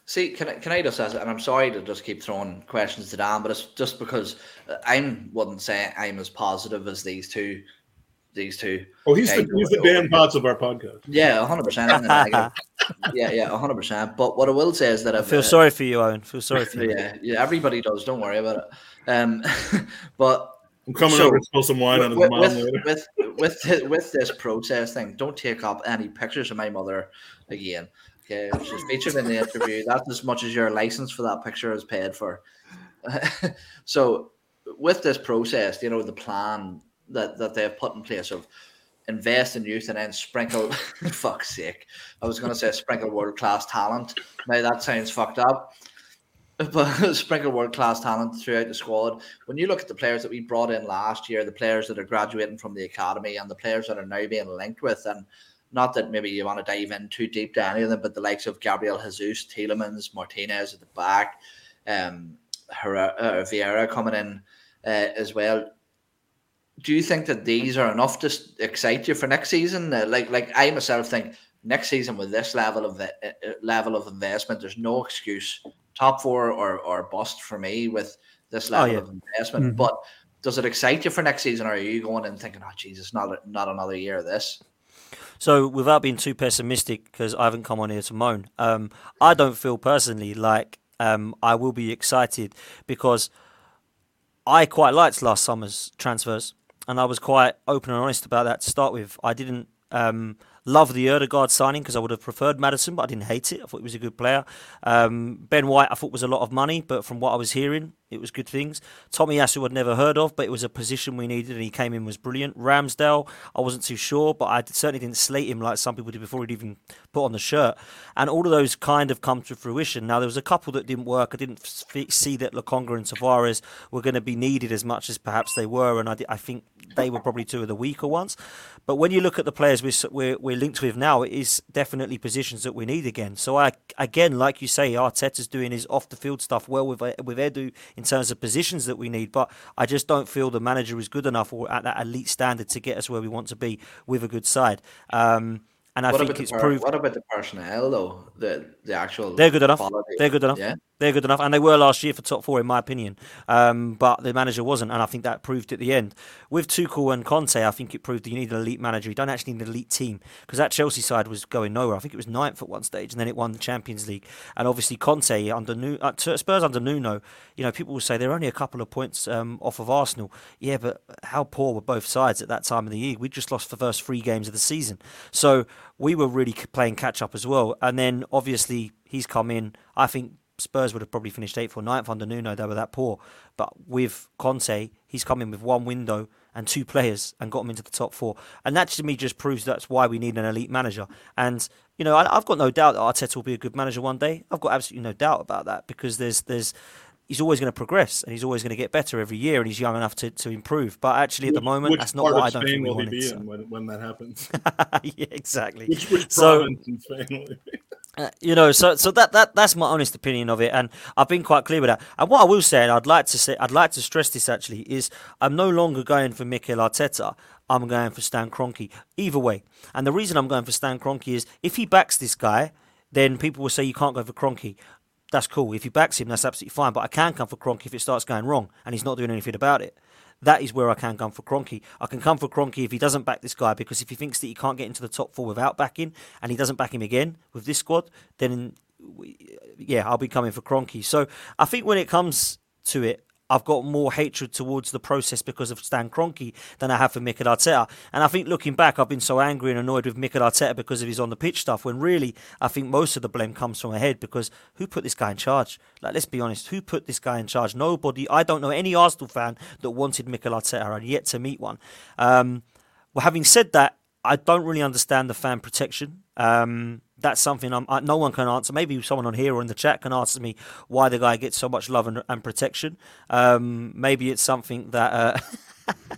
See, can I, can I just ask, and I'm sorry to just keep throwing questions to Dan, but it's just because uh, I wouldn't say I'm as positive as these two these two. Oh, he's the, Okay, he's the go- Dan Potts of our podcast. Yeah, hundred percent. Yeah, yeah, hundred percent. But what I will say is that I I've, feel uh, sorry for you, Owen. Feel sorry for you. Yeah, yeah, everybody does. Don't worry about it. Um, but I'm coming So, over to spill some wine on his with, mom with, later. with with with this protest thing, don't take up any pictures of my mother again. Okay, she's featured in the interview. That's as much as your license for that picture is paid for. so, with this process, you know the plan that that they have put in place of invest in youth and then sprinkle. fuck's sake, I was going to say sprinkle world class talent. Now that sounds fucked up but sprinkle world class talent throughout the squad. When you look at the players that we brought in last year, the players that are graduating from the academy, and the players that are now being linked with, and not that maybe you want to dive in too deep to any of them, but the likes of Gabriel Jesus, Tielemans, Martinez at the back, um, Herrera, uh, Vieira coming in uh, as well. Do you think that these are enough to excite you for next season? Uh, like, like I myself think next season with this level of uh, uh, level of investment, there's no excuse top four or, or bust for me with this Oh, level yeah. of investment. Mhm. But does it excite you for next season, or are you going and thinking, "Oh, Jesus, not not another year of this"? So, without being too pessimistic, because I haven't come on here to moan, um, I don't feel personally like um, I will be excited because I quite liked last summer's transfers, and I was quite open and honest about that to start with. I didn't um, love the Odegaard signing because I would have preferred Maddison, but I didn't hate it. I thought he was a good player. Um, ben White, I thought was a lot of money, but from what I was hearing, it was good things. Tomiyasu I'd never heard of, but it was a position we needed, and he came in was brilliant. Ramsdale, I wasn't too sure, but I certainly didn't slate him like some people did before he'd even put on the shirt. And all of those kind of come to fruition. Now there was a couple that didn't work. I didn't see that Lokonga and Tavares were going to be needed as much as perhaps they were, and I, I think they were probably two of the weaker ones. But when you look at the players we're, we're, we're linked with now, it is definitely positions that we need again. So I again, like you say, Arteta's doing his off the field stuff well with with Edu in terms of positions that we need. But I just don't feel the manager is good enough or at that elite standard to get us where we want to be with a good side. Um, and I what think it's per- proved what about the personnel though? The the actual they're good enough. quality? They're good enough. Yeah. They're good enough, and they were last year for top four, in my opinion. Um, but the manager wasn't, and I think that proved at the end. With Tuchel and Conte, I think it proved that you need an elite manager. You don't actually need an elite team because that Chelsea side was going nowhere. I think it was ninth at one stage, and then it won the Champions League. And obviously Conte under Nu- uh, Spurs under Nuno, you know, people will say they're only a couple of points um, off of Arsenal. Yeah, but how poor were both sides at that time of the year? We just lost the first three games of the season, so we were really playing catch up as well. And then obviously he's come in. I think Spurs would have probably finished eighth or ninth under Nuno. They were that poor. But with Conte, he's come in with one window and two players and got them into the top four. And that to me just proves that's why we need an elite manager. And you know, I, I've got no doubt that Arteta will be a good manager one day. I've got absolutely no doubt about that because there's there's he's always going to progress and he's always going to get better every year and he's young enough to, to improve. But actually, at the moment, which that's not what I don't Spain think we will he wanted. be so- in when, when that happens? yeah, exactly. Which, which So- province in Spain will he be? Uh, you know, so so that, that that's my honest opinion of it, and I've been quite clear with that. And what I will say, and I'd like to say, I'd like to stress this actually, is I'm no longer going for Mikel Arteta. I'm going for Stan Kroenke. Either way, and the reason I'm going for Stan Kroenke is if he backs this guy, then people will say you can't go for Kroenke. That's cool. If he backs him, that's absolutely fine. But I can come for Kroenke if it starts going wrong and he's not doing anything about it. That is where I can come for Kroenke. I can come for Kroenke if he doesn't back this guy because if he thinks that he can't get into the top four without backing and he doesn't back him again with this squad, then yeah, I'll be coming for Kroenke. So I think when it comes to it, I've got more hatred towards the process because of Stan Kroenke than I have for Mikel Arteta. And I think looking back, I've been so angry and annoyed with Mikel Arteta because of his on the pitch stuff. When really, I think most of the blame comes from ahead because who put this guy in charge? Like, let's be honest, who put this guy in charge? Nobody. I don't know any Arsenal fan that wanted Mikel Arteta. I've yet to meet one. Um, well, having said that, I don't really understand the fan protection. Um, that's something I'm, I, no one can answer. Maybe someone on here or in the chat can answer me why the guy gets so much love and, and protection. Um, maybe it's something that. Uh,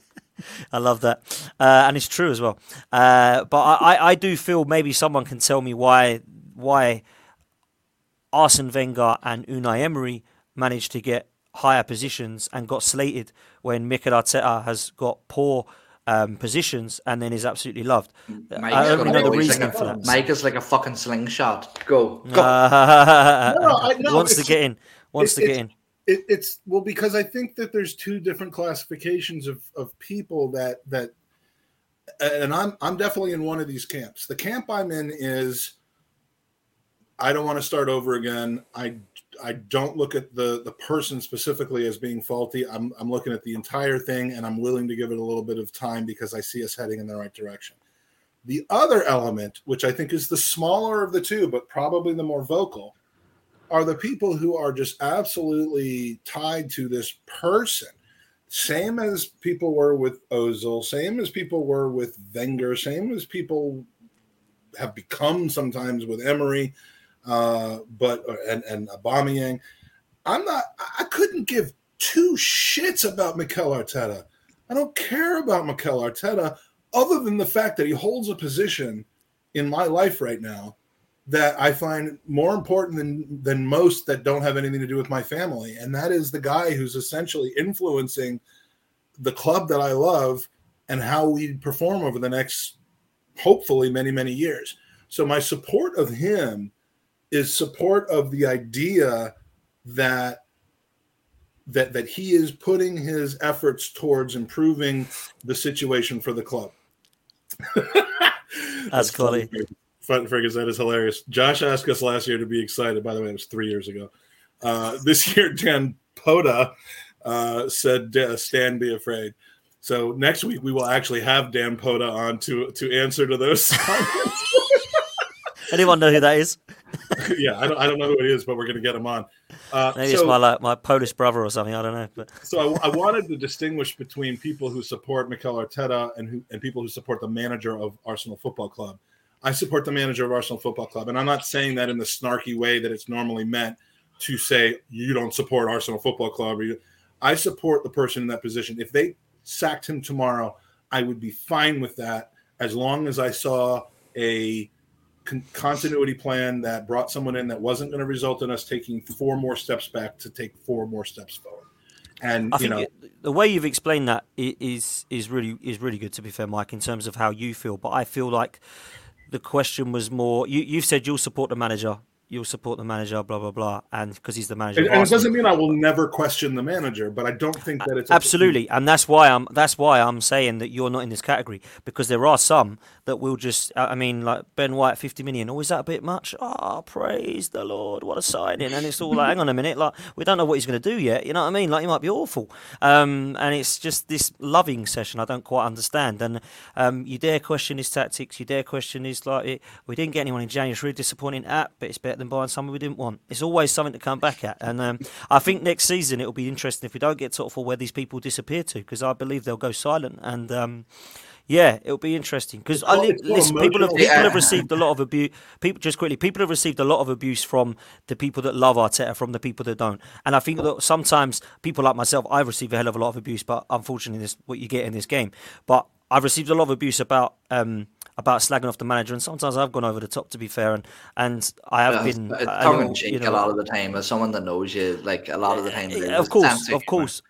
I love that, uh, and it's true as well. Uh, but I, I, do feel maybe someone can tell me why why Arsene Wenger and Unai Emery managed to get higher positions and got slated when Mikel Arteta has got poor um, positions and then is absolutely loved. Mike I is don't really know the reason he's reasoning for that. Mike is like a fucking slingshot. Go, go. Uh, No, I- no, wants to get in. Wants it- to get in. It, it's well because I think that there's two different classifications of, of people that that and I'm I'm definitely in one of these camps. The camp I'm in is I don't want to start over again. I I don't look at the the person specifically as being faulty. I'm I'm looking at the entire thing and I'm willing to give it a little bit of time because I see us heading in the right direction. The other element, which I think is the smaller of the two, but probably the more vocal, are the people who are just absolutely tied to this person. Same as people were with Ozil, same as people were with Wenger, same as people have become sometimes with Emery, uh, but and and Aubameyang. I'm not. I couldn't give two shits about Mikel Arteta. I don't care about Mikel Arteta other than the fact that he holds a position in my life right now that I find more important than than most that don't have anything to do with my family, and that is the guy who's essentially influencing the club that I love and how we perform over the next hopefully many many years. So my support of him is support of the idea that that that he is putting his efforts towards improving the situation for the club. That's funny. Fergus, that is hilarious. Josh asked us last year to be excited. By the way, it was three years ago. Uh, this year, Dan Poda uh, said, "Stan, be afraid." So next week we will actually have Dan Poda on to to answer to those. Anyone know who that is? yeah, I don't, I don't know who it is, but we're going to get him on. Uh, Maybe so, it's my like, my Polish brother or something. I don't know. But so I, I, wanted to distinguish between people who support Mikel Arteta and who and people who support the manager of Arsenal Football Club. I support the manager of Arsenal Football Club, and I'm not saying that in the snarky way that it's normally meant to say you don't support Arsenal Football Club. Or you, I support the person in that position. If they sacked him tomorrow, I would be fine with that as long as I saw a con- continuity plan that brought someone in that wasn't going to result in us taking four more steps back to take four more steps forward. And I you think know, the way you've explained that is is really is really good. To be fair, Mike, in terms of how you feel, but I feel like the question was more. You you've said you'll support the manager you'll support the manager, blah blah blah, and because he's the manager. And, and it doesn't mean I will never question the manager, but I don't think that it's absolutely, and that's why I'm that's why I'm saying that you're not in this category because there are some that will just. I mean, like Ben White, fifty million. Oh, is that a bit much? Oh, praise the Lord, what a signing! And it's all like, hang on a minute, like we don't know what he's going to do yet. You know what I mean? Like he might be awful, um, and it's just this loving session. I don't quite understand, and um, you dare question his tactics. You dare question his like. It, we didn't get anyone in January. It's really disappointing at, but it's better buying someone we didn't want. It's always something to come back at, and um, I think next season it'll be interesting if we don't get top four where these people disappear to, because I believe they'll go silent and. Um, yeah, it'll be interesting because li- listen. People have people have received a lot of abuse. People just quickly, people have received a lot of abuse from the people that love Arteta, from the people that don't. And I think that sometimes people like myself, I receive a hell of a lot of abuse. But unfortunately, this what you get in this game. But I've received a lot of abuse about um, about slagging off the manager, and sometimes I've gone over the top to be fair, and and I have been tongue in cheek you know, a lot of the time as someone that knows you, like a lot of the time. Of course, of course,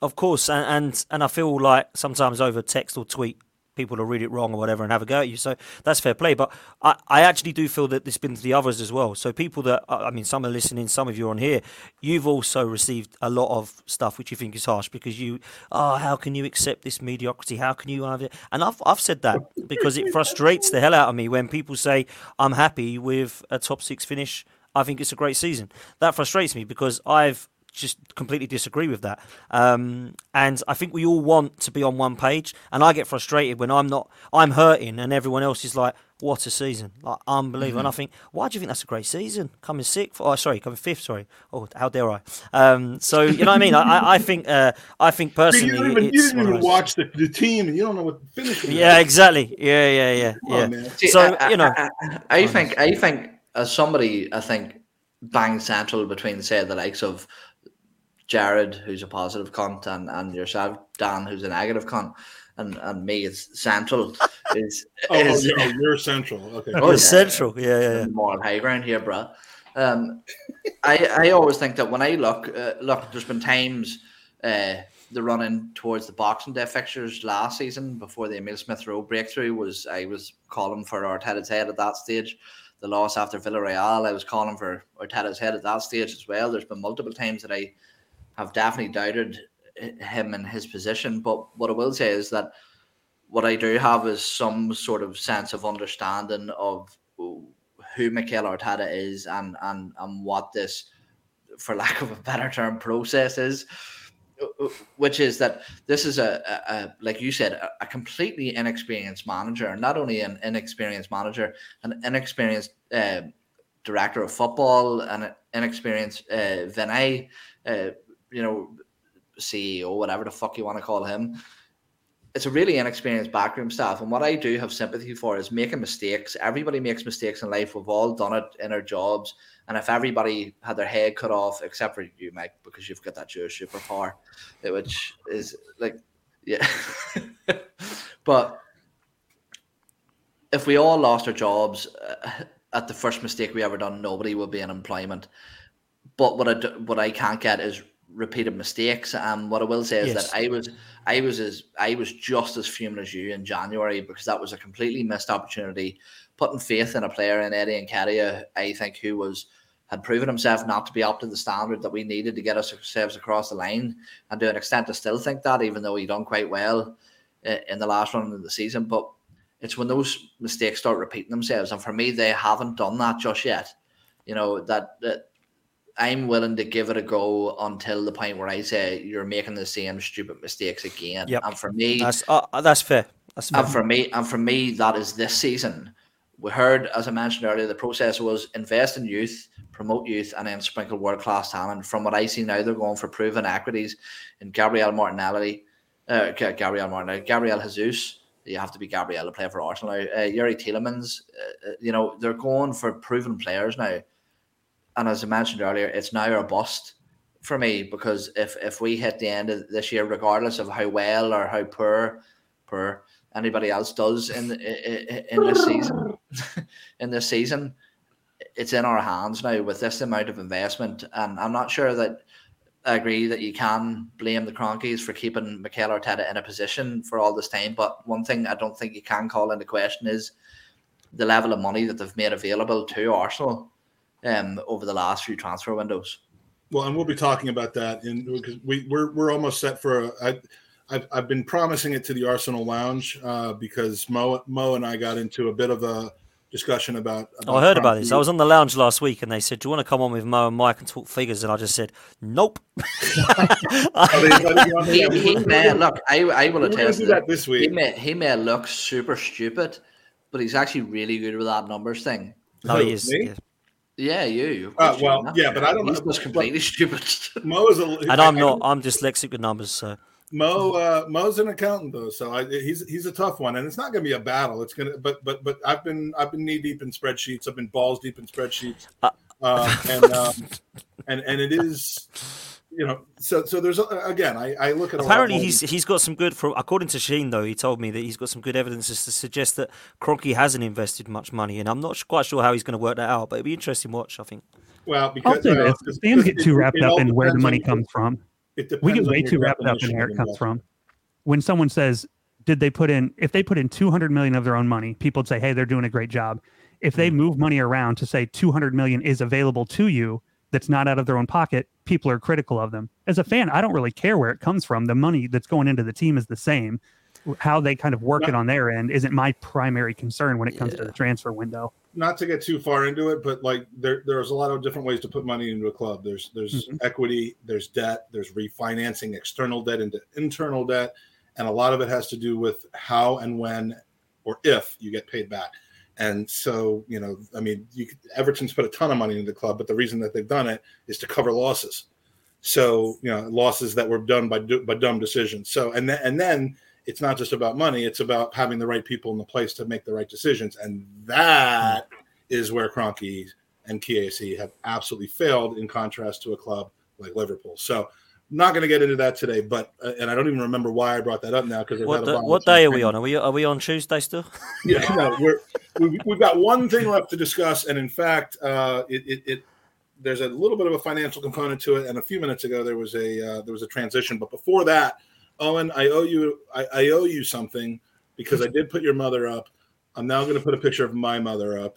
of course, and, and and I feel like sometimes over text or tweet people to read it wrong or whatever and have a go at you. So that's fair play. But I, I actually do feel that there's been to the others as well. So people that, I mean, some are listening, some of you are on here, you've also received a lot of stuff which you think is harsh because you, oh, how can you accept this mediocrity? How can you have it? And I've, I've said that because it frustrates the hell out of me when people say, I'm happy with a top six finish. I think it's a great season. That frustrates me because I've just completely disagree with that. Um, and I think we all want to be on one page. And I get frustrated when I'm not, I'm hurting, and everyone else is like, "What a season! Like unbelievable!" Mm-hmm. And I think, why do you think that's a great season? Coming sixth? Oh, sorry, coming fifth. Sorry. Oh, how dare I? Um, so you know what I mean? I, I think, uh, I think personally, you didn't even, you didn't even watch the, the team, and you don't know what the finish. Yeah, exactly. Yeah, yeah, yeah, yeah. See, so I, you know, I, I think, I think, as somebody, I think, bang central between say the likes of Jared, who's a positive cunt, and, and yourself, Dan, who's a negative cunt, and, and me is central. Is, oh, is, oh, you're central. Okay. Oh, yeah, central. Yeah, yeah, yeah. More high ground here, bro. Um, I I always think that when I look, uh, look, there's been times uh, the running towards the Boxing Day fixtures last season before the Emile Smith Rowe breakthrough was I was calling for Arteta's head at that stage. The loss after Villarreal, I was calling for Arteta's head at that stage as well. There's been multiple times that I have definitely doubted him and his position. But what I will say is that what I do have is some sort of sense of understanding of who Mikel Arteta is and and and what this, for lack of a better term, process is. Which is that this is a, a, a like you said, a, a, completely inexperienced manager. Not only an inexperienced manager, an inexperienced uh, director of football, and inexperienced uh, Vinai, uh, you know, CEO, whatever the fuck you want to call him it's a really inexperienced backroom staff. And what I do have sympathy for is making mistakes. Everybody makes mistakes in life. We've all done it in our jobs. And if everybody had their head cut off, except for you, Mike, because you've got that Jewish superpower, which is like, yeah. but if we all lost our jobs uh, at the first mistake we ever done, nobody would be in employment. But what I what I can't get is repeated mistakes. And what I will say is yes. that I was I was as I was just as fuming as you in January because that was a completely missed opportunity. Putting faith in a player in Eddie Nketiah, I think, who was had proven himself not to be up to the standard that we needed to get ourselves across the line. And to an extent, I still think that, even though he done quite well eh, in the last run of the season. But it's when those mistakes start repeating themselves, and for me, they haven't done that just yet. You know that that I'm willing to give it a go until the point where I say you're making the same stupid mistakes again. Yep. And for me, that's uh, that's fair. That's fair. And for me, and for me, that is this season. We heard, as I mentioned earlier, the process was invest in youth, promote youth, and then sprinkle world class talent. From what I see now, they're going for proven equities in Gabriel Martinelli, uh, Gabriel Martinelli, Gabriel Jesus. You have to be Gabriel to play for Arsenal now. Uh, Youri Tielemans, uh, uh, you know, they're going for proven players now and as I mentioned earlier, it's now or bust for me because if if we hit the end of this year, regardless of how well or how poor poor anybody else does in the, in this season, in this season, it's in our hands now with this amount of investment, and I'm not sure that. I agree that you can blame the Kroenkes for keeping Mikel Arteta in a position for all this time, but one thing I don't think you can call into question is the level of money that they've made available to Arsenal um, over the last few transfer windows. Well, and we'll be talking about that in because we we're we're almost set for a. I, I've, I've been promising it to the Arsenal Lounge uh, because Mo Mo and I got into a bit of a discussion about. about oh, I heard about this. I was on the lounge last week, and they said, "Do you want to come on with Mo and Mike and talk figures?" And I just said, "Nope." he, he may look. I, I will attest that this week. He may he may look super stupid, but he's actually really good with that numbers thing. No, he is. Yeah. Yeah, you. Uh, well, yeah, but I don't He's know. He's completely stupid. Mo is a, and I'm not. I'm dyslexic with numbers, so. Mo uh, Mo's an accountant though, so I, he's he's a tough one, and it's not going to be a battle. It's gonna, but but but I've been I've been knee deep in spreadsheets. I've been balls deep in spreadsheets, uh, uh, and um, and and it is you know, so so there's again, I, I look at apparently he's he's got some good for according to Sheen though he told me that he's got some good evidence to suggest that Kroenke hasn't invested much money, and I'm not quite sure how he's going to work that out, but it'd be interesting watch. I think. Well, because uh, fans get too wrapped up in where the money comes from. We get way too wrapped up in where it comes from. When someone says, "Did they put in?" If they put in 200 million of their own money, people would say, "Hey, they're doing a great job." If they hmm. move money around to say 200 million is available to you, that's not out of their own pocket, people are critical of them. As a fan, I don't really care where it comes from. The money that's going into the team is the same. How they kind of work not, it on their end isn't my primary concern when it comes yeah. to the transfer window. Not to get too far into it, but like there, there's a lot of different ways to put money into a club. There's there's mm-hmm. equity, there's debt, there's refinancing external debt into internal debt, and a lot of it has to do with how and when or if you get paid back. And so, you know, I mean, you, Everton's put a ton of money into the club, but the reason that they've done it is to cover losses. So, you know, losses that were done by by dumb decisions. So, and then and then it's not just about money; it's about having the right people in the place to make the right decisions, and that is where Kroenke and KSE have absolutely failed. In contrast to a club like Liverpool. So, not going to get into that today, but uh, and I don't even remember why I brought that up now because what, the, what day are we on? Are we are we on Tuesday still? yeah, no, we're we, have got one thing left to discuss, and in fact, uh, it, it, it, there's a little bit of a financial component to it. And a few minutes ago, there was a uh, there was a transition, but before that, Owen, I owe you I, I owe you something because I did put your mother up. I'm now going to put a picture of my mother up.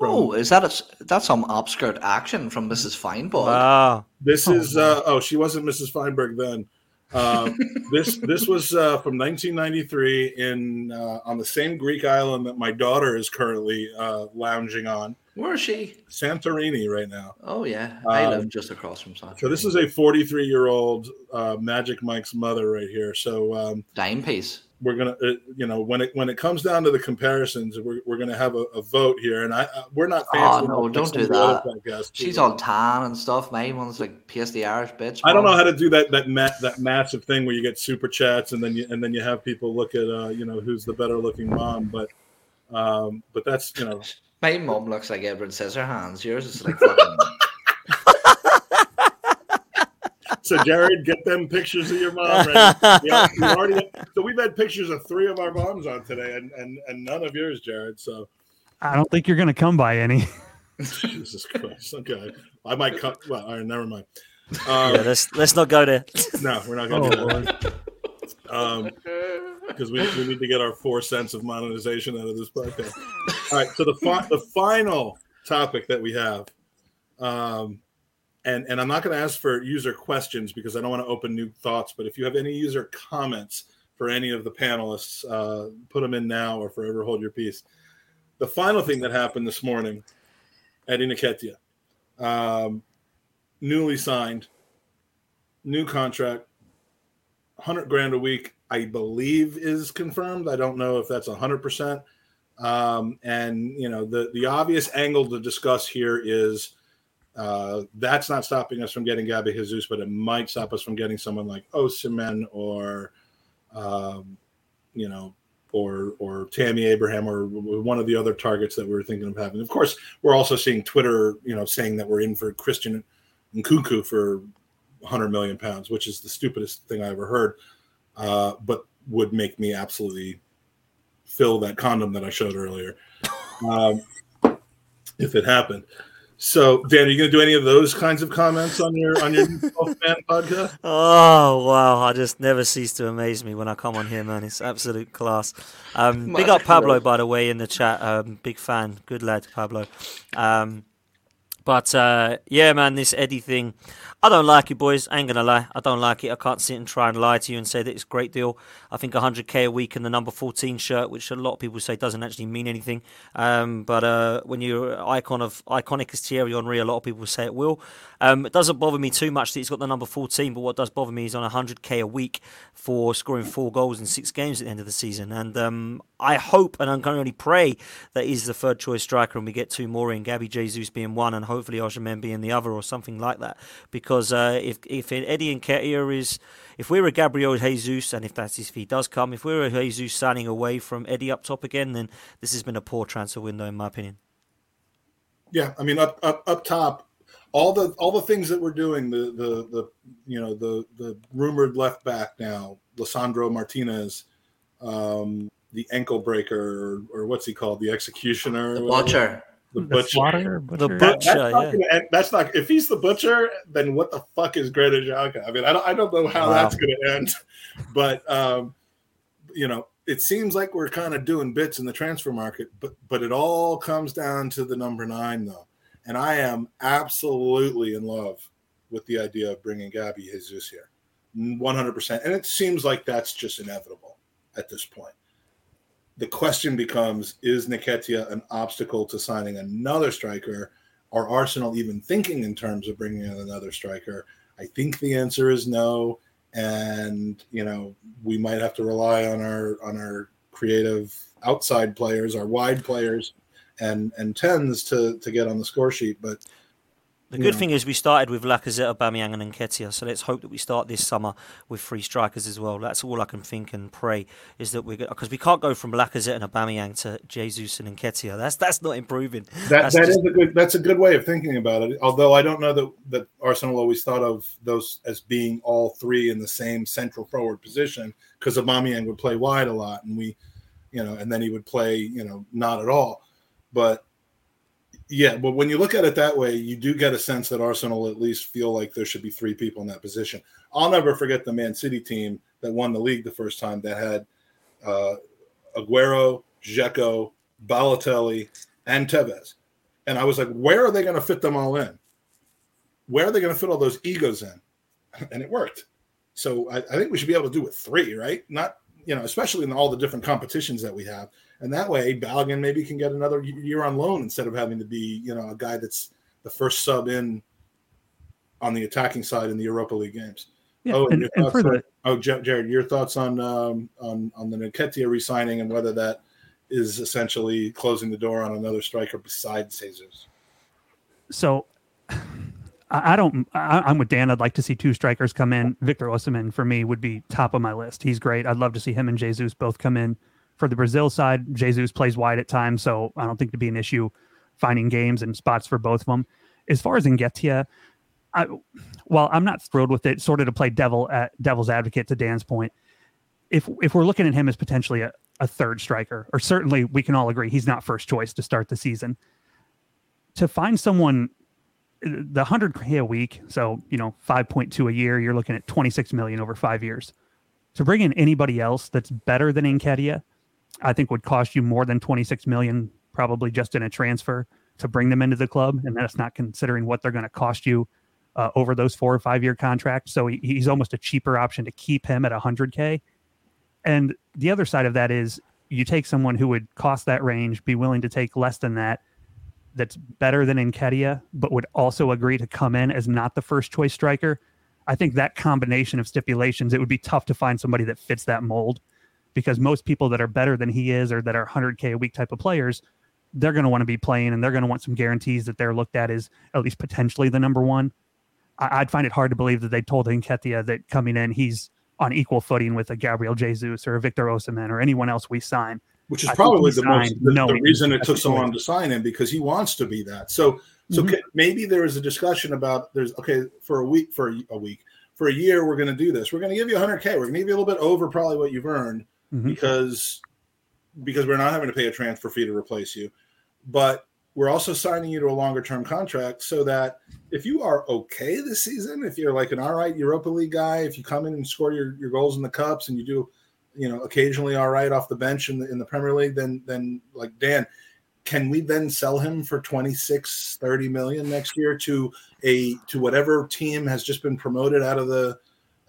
From, oh, is that a, that's some upskirt action from Mrs. Feinberg? Wow. This oh, is uh, oh, she wasn't Mrs. Feinberg then. Um, this this was uh, from 1993 in uh, on the same Greek island that my daughter is currently uh, lounging on, Where is she? Santorini, right now. Oh yeah, I Um, live just across from Santorini. So this is a 43 year old uh, Magic Mike's mother right here. So um, dime piece. We're gonna, uh, you know, when it when it comes down to the comparisons, we're, we're gonna have a, a vote here, and I uh, we're not. Oh, fancy no, don't do the that. podcasts. She's on tan and stuff. My one's like pasty Irish bitch. I don't know how to do that that ma- that massive thing where you get super chats and then you and then you have people look at uh, you know who's the better looking mom, but um, but that's you know My mom looks like Edward Scissorhands. Yours is like fucking. so Jared, get them pictures of your mom. Ready. We al- we already, so we've had pictures of three of our moms on today, and and, and none of yours, Jared. So I don't think you're going to come by any. Jesus Christ. Okay, I might cut. Well, all right, never mind. Um, Yeah, let's let's not go there. no, we're not Oh, going to do that. Um, because we, we need to get our four cents of monetization out of this podcast. All right, so the fi- the final topic that we have, um, and and I'm not going to ask for user questions because I don't want to open new thoughts. But if you have any user comments for any of the panelists, uh, put them in now or forever hold your peace. The final thing that happened this morning, Eddie Nketiah, um, newly signed, new contract, hundred grand a week, I believe is confirmed. I don't know if that's hundred percent. Um, and you know, the the obvious angle to discuss here is uh, that's not stopping us from getting Gabby Jesus, but it might stop us from getting someone like Osimhen or, um, you know, or or Tammy Abraham or one of the other targets that we were thinking of having. Of course, we're also seeing Twitter, you know, saying that we're in for Christian Nkunku for 100 million pounds, which is the stupidest thing I ever heard, uh, but would make me absolutely fill that condom that I showed earlier um, if it happened. So, Dan, are you going to do any of those kinds of comments on your on your fan podcast? Oh wow! I just never cease to amaze me when I come on here, man. It's absolute class. Um, big up Pablo, by the way, in the chat. Um, big fan, good lad, Pablo. Um, but uh, yeah, man, this Eddie thing, I don't like it, boys. I ain't gonna lie, I don't like it. I can't sit and try and lie to you and say that it's a great deal. I think 100k a week in the number 14 shirt, which a lot of people say doesn't actually mean anything. Um, but uh, when you're icon of iconic as Thierry Henry, a lot of people say it will. Um, it doesn't bother me too much that he's got the number 14, but what does bother me is on 100k a week for scoring four goals in six games at the end of the season. And um, I hope and I'm to only pray that he's the third choice striker and we get two more in, Gabby Jesus being one and hopefully Osimhen being the other or something like that. Because uh, if if Eddie Nketiah is, if we're a Gabriel Jesus and if that's if he does come, if we're a Jesus signing away from Eddie up top again, then this has been a poor transfer window in my opinion. Yeah, I mean, up up up top, all the all the things that we're doing, the the the you know the the rumored left back now, Lisandro Martinez, um, the ankle breaker, or, or what's he called, the executioner, The or whatever. butcher. The The butcher. slaughter, The butcher. That- butcher. that's, not yeah. gonna end- that's not if he's the butcher, then what the fuck is Greta Xhaka? I mean, I don't I don't know how Wow. that's going to end, but um, you know, it seems like we're kind of doing bits in the transfer market, but but it all comes down to the number nine though, and I am absolutely in love with the idea of bringing Gabby Jesus here, one hundred percent, and it seems like that's just inevitable at this point. The question becomes: Is Nketiah an obstacle to signing another striker? Are Arsenal even thinking in terms of bringing in another striker? I think the answer is no, and you know we might have to rely on our on our creative outside players, our wide players, and and tens to to get on the score sheet. But The good know. thing is we started with Lacazette, Aubameyang, and Nketiah, so let's hope that we start this summer with three strikers as well. That's all I can think and pray is that we're because we can't go from Lacazette and Aubameyang to Jesus and Nketiah. That's that's not improving. that That's that just- is a good that's a good way of thinking about it. Although I don't know that that Arsenal always thought of those as being all three in the same central forward position because Aubameyang would play wide a lot, and we, you know, and then he would play you know not at all. But yeah, but when you look at it that way, you do get a sense that Arsenal at least feel like there should be three people in that position. I'll never forget the Man City team that won the league the first time that had uh, Aguero, Dzeko, Balotelli, and Tevez. And I was like, where are they going to fit them all in? Where are they going to fit all those egos in? And it worked. So I, I think we should be able to do with three, right? Not you know, especially in all the different competitions that we have. And that way, Balogun maybe can get another year on loan instead of having to be, you know, a guy that's the first sub in on the attacking side in the Europa League games. Yeah, oh, and, and for the on- oh, Jared, your thoughts on um, on on the Nketiah re-signing and whether that is essentially closing the door on another striker besides Jesus? so I, don't. I, I'm with Dan. I'd like to see two strikers come in. Victor Osimhen for me would be top of my list. He's great. I'd love to see him and Jesus both come in. For the Brazil side, Jesus plays wide at times, so I don't think to be an issue finding games and spots for both of them. As far as Nketiah, I, while I'm not thrilled with it, sort of to play devil at devil's advocate to Dan's point, if if we're looking at him as potentially a, a third striker, or certainly we can all agree he's not first choice to start the season. To find someone the 100k a week so you know 5.2 a year you're looking at 26 million over five years. To bring in anybody else that's better than Nketiah, i think would cost you more than 26 million probably just in a transfer to bring them into the club and that's not considering what they're going to cost you uh, over those four or five year contracts. So he, he's almost a cheaper option to keep him at 100k and the other side of that is you take someone who would cost that range be willing to take less than that that's better than Nketiah, but would also agree to come in as not the first choice striker. I think that combination of stipulations, it would be tough to find somebody that fits that mold because most people that are better than he is or that are 100K a week type of players, they're going to want to be playing and they're going to want some guarantees that they're looked at as at least potentially the number one. I, I'd find it hard to believe that they told Nketiah that coming in, he's on equal footing with a Gabriel Jesus or a Victor Osimhen or anyone else we sign. Which is I probably the most the, the reason it took so long to sign him because he wants to be that. So so Mhm. ca- maybe there is a discussion about there's okay for a week for a, a week for a year we're going to do this. We're going to give you 100k. We're going to give you a little bit over probably what you've earned Mhm. because because we're not having to pay a transfer fee to replace you, but we're also signing you to a longer term contract so that if you are okay this season, if you're like an all right Europa League guy, if you come in and score your, your goals in the cups and you do, you know, occasionally all right off the bench in the in the Premier League, then then like Dan, can we then sell him for 26, 30 million next year to a to whatever team has just been promoted out of the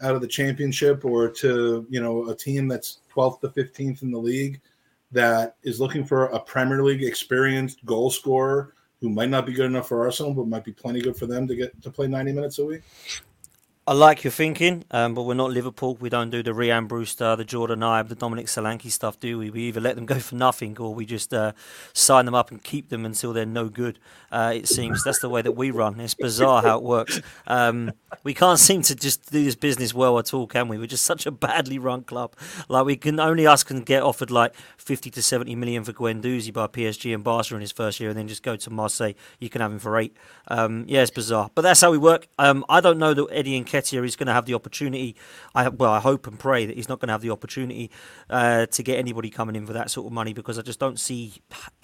out of the championship or to you know a team that's 12th to 15th in the league that is looking for a Premier League experienced goal scorer who might not be good enough for Arsenal, but might be plenty good for them to get to play 90 minutes a week. I like your thinking, um, but we're not Liverpool. We don't do the Rian Brewster, the Jordan Ibe, the Dominic Solanke stuff, do we? We either let them go for nothing or we just uh, sign them up and keep them until they're no good. Uh, it seems that's the way that we run. It's bizarre how it works. Um, we can't seem to just do this business well at all, can we? We're just such a badly run club. Like we can only us can get offered like fifty to seventy million for Guendouzi by PSG and Barca in his first year, and then just go to Marseille. You can have him for eight. Um, yeah, it's bizarre, but that's how we work. Um, I don't know that Eddie Nketiah is going to have the opportunity. I well, I hope and pray that he's not going to have the opportunity uh, to get anybody coming in for that sort of money because I just don't see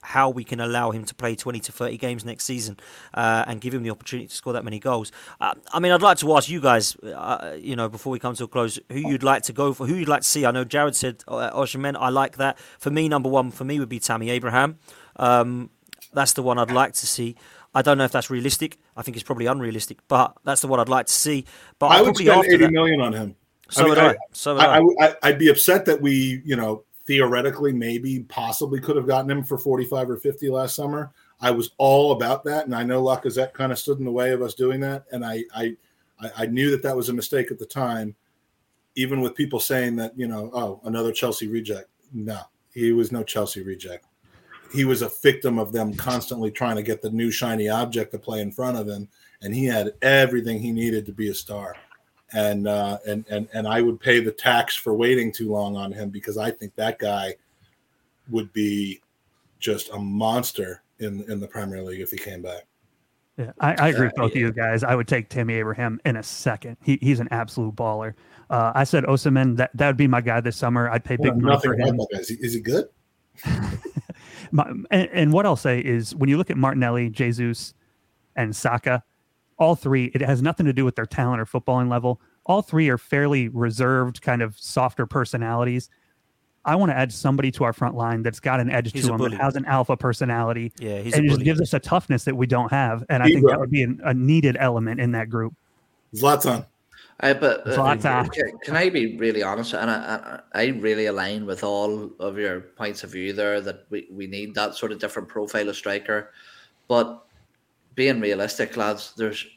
how we can allow him to play twenty to thirty games next season uh, and give him the opportunity to score that many goals. Uh, I mean, I'd like to ask you guys, uh, you know, before we come to a close, who you'd like to go for, who you'd like to see. I know Jared said uh, Osimhen. I like that. For me, number one for me would be Tammy Abraham. Um, that's the one I'd like to see. I don't know if that's realistic. I think it's probably unrealistic, but that's the one I'd like to see. But I I'd would spend eighty that- million on him. So I mean, would I. I- So would I. I, I, I, would be upset that we, you know, theoretically maybe possibly could have gotten him for 45 or 50 last summer. I was all about that. And I know Lacazette kind of stood in the way of us doing that. And I, I, I I knew that that was a mistake at the time, even with people saying that, you know, oh, another Chelsea reject. No, he was no Chelsea reject. He was a victim of them constantly trying to get the new shiny object to play in front of him. And he had everything he needed to be a star and uh, and and and I would pay the tax for waiting too long on him because I think that guy would be just a monster in in the Premier League if he came back. Yeah, I, I agree with Uh, both of you guys. I would take Tammy Abraham in a second. He, he's an absolute baller. Uh, I said Osimhen. That that would be my guy this summer. I'd pay big Well, money for him. Is he, is he good? My, and, and what I'll say is, when you look at Martinelli, Jesus, and Saka, all three, it has nothing to do with their talent or footballing level. All three are fairly reserved, kind of softer personalities. I want to add somebody to our front line that's got an edge He's to a him, that has an alpha personality, yeah, he's and it just gives us a toughness that we don't have. And I think that would be an, a needed element in that group. Zlatan. I, but uh, can, can I be really honest? And I, I, I really align with all of your points of view there that we, we need that sort of different profile of striker. But being realistic, lads, there's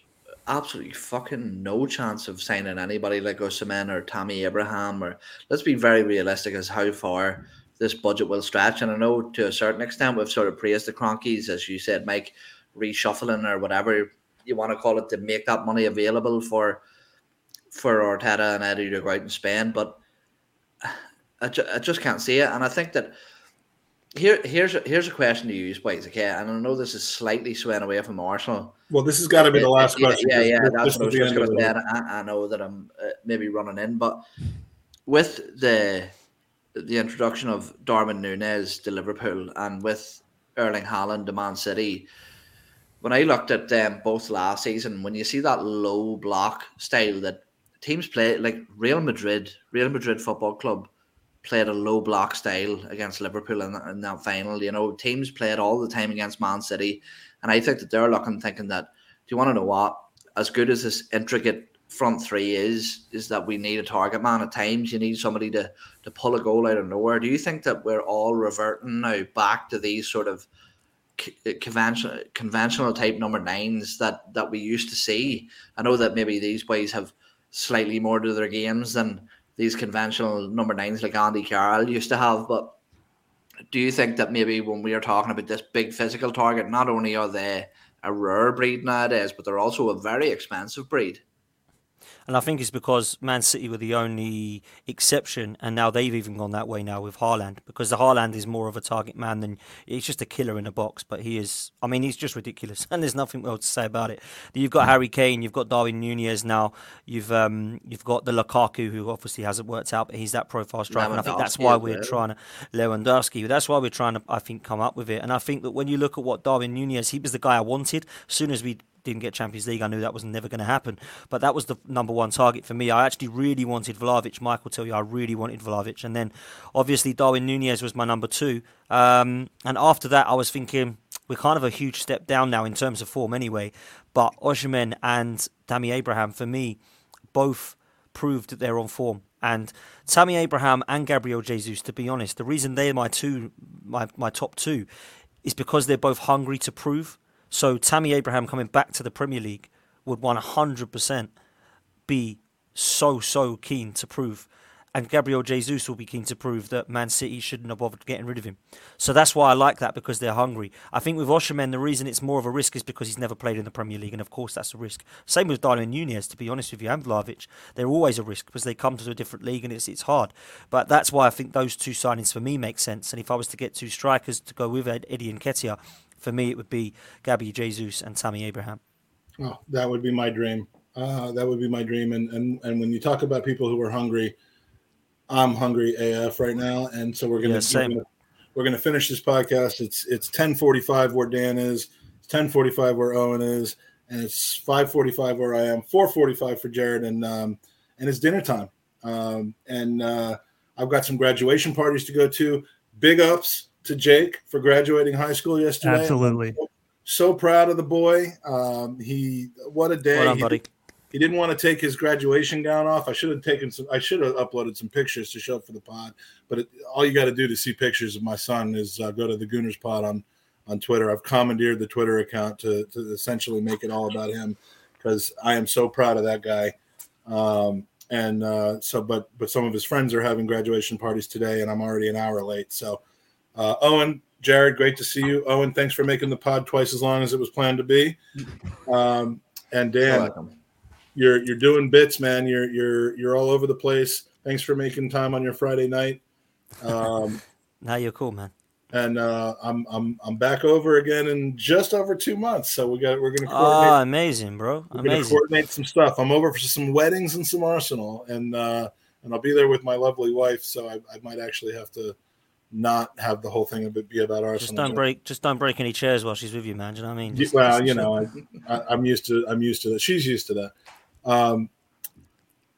absolutely fucking no chance of signing anybody like Osimhen or Tammy Abraham. Or let's be very realistic as how far this budget will stretch. And I know to a certain extent we've sort of praised the Kroenkes, as you said, Mike, reshuffling or whatever you want to call it to make that money available for for Arteta and Eddie to go out and spend, but I, ju- I just can't see it. And I think that here here's a, here's a question to you, boys. Okay, and I know this is slightly swaying away from Arsenal. Well, this has got to be the last yeah, question. Yeah, yeah, This- that's what I was the just end going to say. I, I know that I'm uh, maybe running in, but with the the introduction of Darwin Nunez to Liverpool and with Erling Haaland to Man City, when I looked at them both last season, when you see that low block style that teams play, like Real Madrid, Real Madrid Football Club played a low block style against Liverpool in, in that final. You know, teams play it all the time against Man City, and I think that they're looking thinking that. Do you want to know what? As good as this intricate front three is, is that we need a target man at times. You need somebody to to pull a goal out of nowhere. Do you think that we're all reverting now back to these sort of uh, conventional conventional type number nines that that we used to see? I know that maybe these boys have slightly more to their games than these conventional number nines like Andy Carroll used to have, but do you think that maybe when we are talking about this big physical target, not only are they a rare breed nowadays, but they're also a very expensive breed? And I think it's because Man City were the only exception, and now they've even gone that way now with Haaland because the Haaland is more of a target man than he's just a killer in a box. But he is, I mean, he's just ridiculous, and there's nothing else to say about it. You've got Harry Kane, you've got Darwin Nunez now, you've um, you've got the Lukaku who obviously hasn't worked out, but he's that profile striker, and I think that's why we're trying to Lewandowski. That's why we're trying to, I think, come up with it. And I think that when you look at what Darwin Nunez, he was the guy I wanted. As soon as we didn't get Champions League, I knew that was never going to happen. But that was the number one target for me. I actually really wanted Vlahovic. Mike will tell you I really wanted Vlahovic. And then obviously Darwin Nunez was my number two. Um, and after that, I was thinking we're kind of a huge step down now in terms of form anyway. But Osimhen and Tammy Abraham, for me, both proved that they're on form. And Tammy Abraham and Gabriel Jesus, to be honest, the reason they're my two, my, my top two, is because they're both hungry to prove. So Tammy Abraham coming back to the Premier League would 100% be so so keen to prove, and Gabriel Jesus will be keen to prove that Man City shouldn't have bothered getting rid of him. So that's why I like that because they're hungry. I think with Osimhen, the reason it's more of a risk is because he's never played in the Premier League, and of course that's a risk. Same with Darwin Nunez, to be honest with you, and Vlahovic. They're always a risk because they come to a different league and it's it's hard. But that's why I think those two signings for me make sense. And if I was to get two strikers to go with Eddie Nketiah, for me it would be Gabby Jesus and Tammy Abraham. Oh, that would be my dream. Uh, that would be my dream. And, and and when you talk about people who are hungry, I'm hungry AF right now, and so we're gonna Yeah, same. we're gonna, we're gonna finish this podcast. It's it's 10:45 where Dan is, it's 10:45 where Owen is, and it's 5:45 where I am. 4:45 for Jared, and um, and it's dinner time. Um, and uh, I've got some graduation parties to go to. Big ups to Jake for graduating high school yesterday. Absolutely. So proud of the boy. Um, he what a day. Well done, He- buddy. he didn't want to take his graduation gown off. I should have taken some. I should have uploaded some pictures to show up for the pod. But it, all you got to do to see pictures of my son is uh, go to the Gooners Pod on on Twitter. I've commandeered the Twitter account to to essentially make it all about him because I am so proud of that guy. Um, and uh, so, but but some of his friends are having graduation parties today, and I'm already an hour late. So, uh, Owen, Jared, great to see you. Owen, thanks for making the pod twice as long as it was planned to be. Um, and You're Dan, welcome. you're you're doing bits, man. You're you're you're all over the place. Thanks for making time on your Friday night. Um, Now you're cool, man. and uh, I'm I'm I'm back over again in just over two months. So we got we're gonna Ah, coordinate, amazing, bro. we're gonna Amazing. coordinate some stuff. I'm over for some weddings and some Arsenal, and uh, and I'll be there with my lovely wife. So I, I might actually have to not have the whole thing a bit be about Arsenal. Just don't break. Just don't break any chairs while she's with you, man. Do you know what I mean? Just- well, you know, I, I'm used to I'm used to that. She's used to that. Um,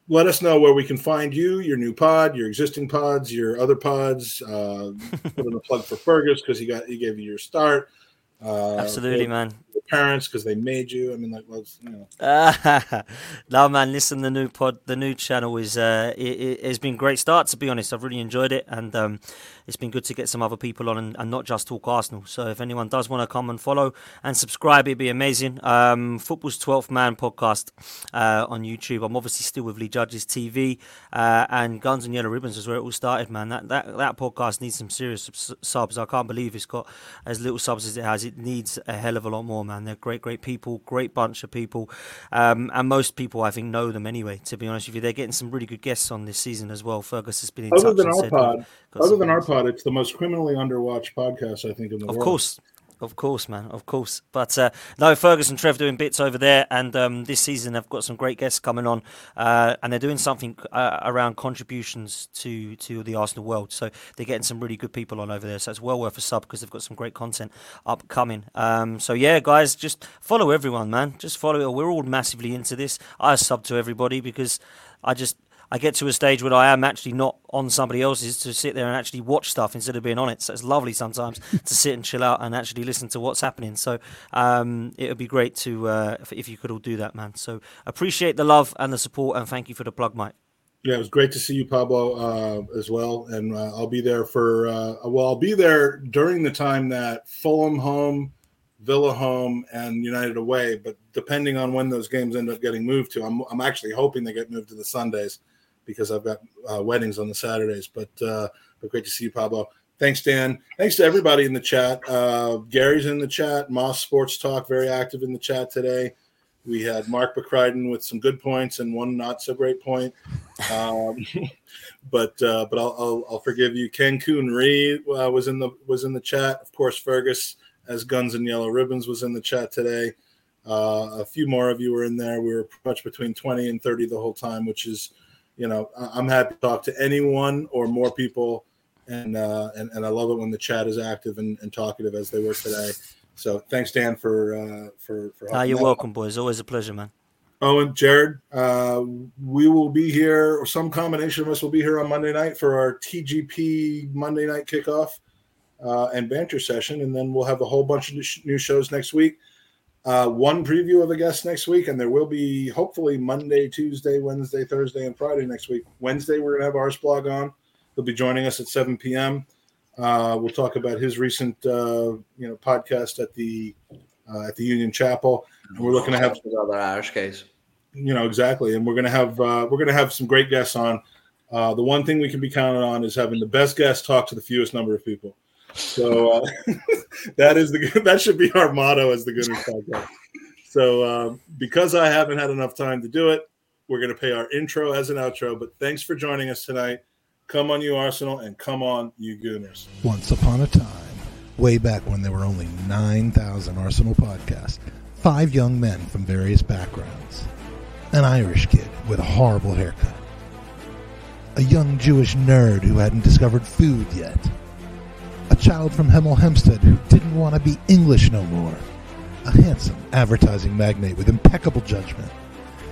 let us know where we can find you, your new pod, your existing pods, your other pods. Uh, put in a plug for Fergus because he got he gave you your start. Uh, Absolutely, your. Parents, because they made you. I mean, like, well, you know. no man, listen. The new pod, the new channel is uh, it, has been great start. To be honest, I've really enjoyed it, and um, it's been good to get some other people on and, and not just talk Arsenal. So if anyone does want to come and follow and subscribe, it'd be amazing. Um, Football's twelfth man podcast uh, on YouTube. I'm obviously still with Lee Judges TV uh, and Guns and Yellow Ribbons is where it all started, man. That that that podcast needs some serious subs. I can't believe it's got as little subs as it has. It needs a hell of a lot more, man. They're great, great people, great bunch of people, um, and most people I think know them anyway. To be honest with you, they're getting some really good guests on this season as well. Fergus has been in Other touch than our said, pod, other than our pod, it's the most criminally underwatched podcast I think in the Of world. Of course. Of course, man. Of course. But uh, no, Fergus and Trev doing bits over there. And um, this season, they've got some great guests coming on. Uh, and they're doing something uh, around contributions to, to the Arsenal world. So they're getting some really good people on over there. So it's well worth a sub because they've got some great content upcoming. Um, so yeah, guys, just follow everyone, man. Just follow it. We're all massively into this. I sub to everybody because I just. I get to a stage where I am actually not on somebody else's to sit there and actually watch stuff instead of being on it. So it's lovely sometimes to sit and chill out and actually listen to what's happening. So um, it would be great to uh, if, if you could all do that, man. So appreciate the love and the support, and thank you for the plug, Mike. Yeah, it was great to see you, Pablo, uh, as well. And uh, I'll be there for uh, well, I'll be there during the time that Fulham home, Villa home, and United away. But depending on when those games end up getting moved to, I'm I'm actually hoping they get moved to the Sundays because I've got uh, weddings on the Saturdays. But uh, but great to see you, Pablo. Thanks, Dan. Thanks to everybody in the chat. Uh, Gary's in the chat. Moss Sports Talk very active in the chat today. We had Mark McCryden with some good points and one not so great point. Um, but uh, but I'll, I'll, I'll forgive you. Ken Coon Reed uh, was in the was in the chat. Of course, Fergus as Guns and Yellow Ribbons was in the chat today. Uh, a few more of you were in there. We were much between twenty and thirty the whole time, which is, you know, I'm happy to talk to anyone or more people, and uh, and and I love it when the chat is active and, and talkative as they were today. So thanks, Dan, for uh, for for. Ah, you're out. welcome, boys. Always a pleasure, man. Oh, and Jared, uh, we will be here, or some combination of us will be here on Monday night for our TGP Monday night kickoff uh, and banter session. And then we'll have a whole bunch of new shows next week. Uh, one preview of a guest next week, and there will be hopefully Monday, Tuesday, Wednesday, Thursday, and Friday next week. Wednesday, we're going to have Arseblog on. He'll be joining us at 7 p.m. Uh, we'll talk about his recent, uh, you know, podcast at the uh, at the Union Chapel, and we're looking to have with other Irish guys. you know exactly and we're gonna have uh, we're gonna have some great guests on uh, the one thing we can be counted on is having the best guests talk to the fewest number of people so uh, that is the that should be our motto as the Gooners podcast. So uh, because i haven't had enough time to do it we're going to pay our intro as an outro but thanks for joining us tonight. Come on you arsenal and come on you gooners Once upon a time, way back when there were only 9,000 Arsenal podcasts, five young men from various backgrounds, an Irish kid with a horrible haircut, a young Jewish nerd who hadn't discovered food yet, a child from Hemel Hempstead who didn't want to be English no more, a handsome advertising magnate with impeccable judgment,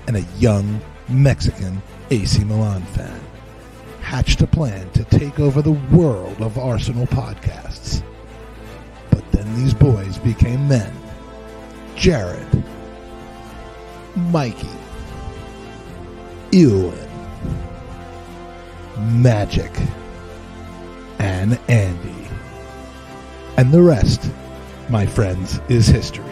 and a young Mexican AC Milan fan. Hatched a plan to take over the world of Arsenal podcasts. But then these boys became men. Jared, Mikey, Ewan, Magic, and Andy. And the rest, my friends, is history.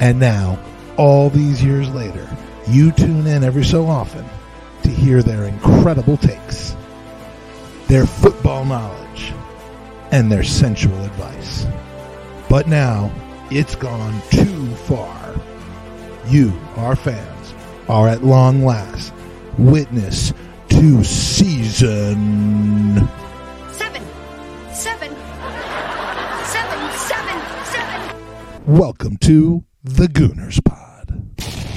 And now, all these years later, you tune in every so often to hear their incredible takes, their football knowledge, and their sensual advice. But now, it's gone too far. You, our fans, are at long last witness to season. Seven, seven. Welcome to the Gooners Pod.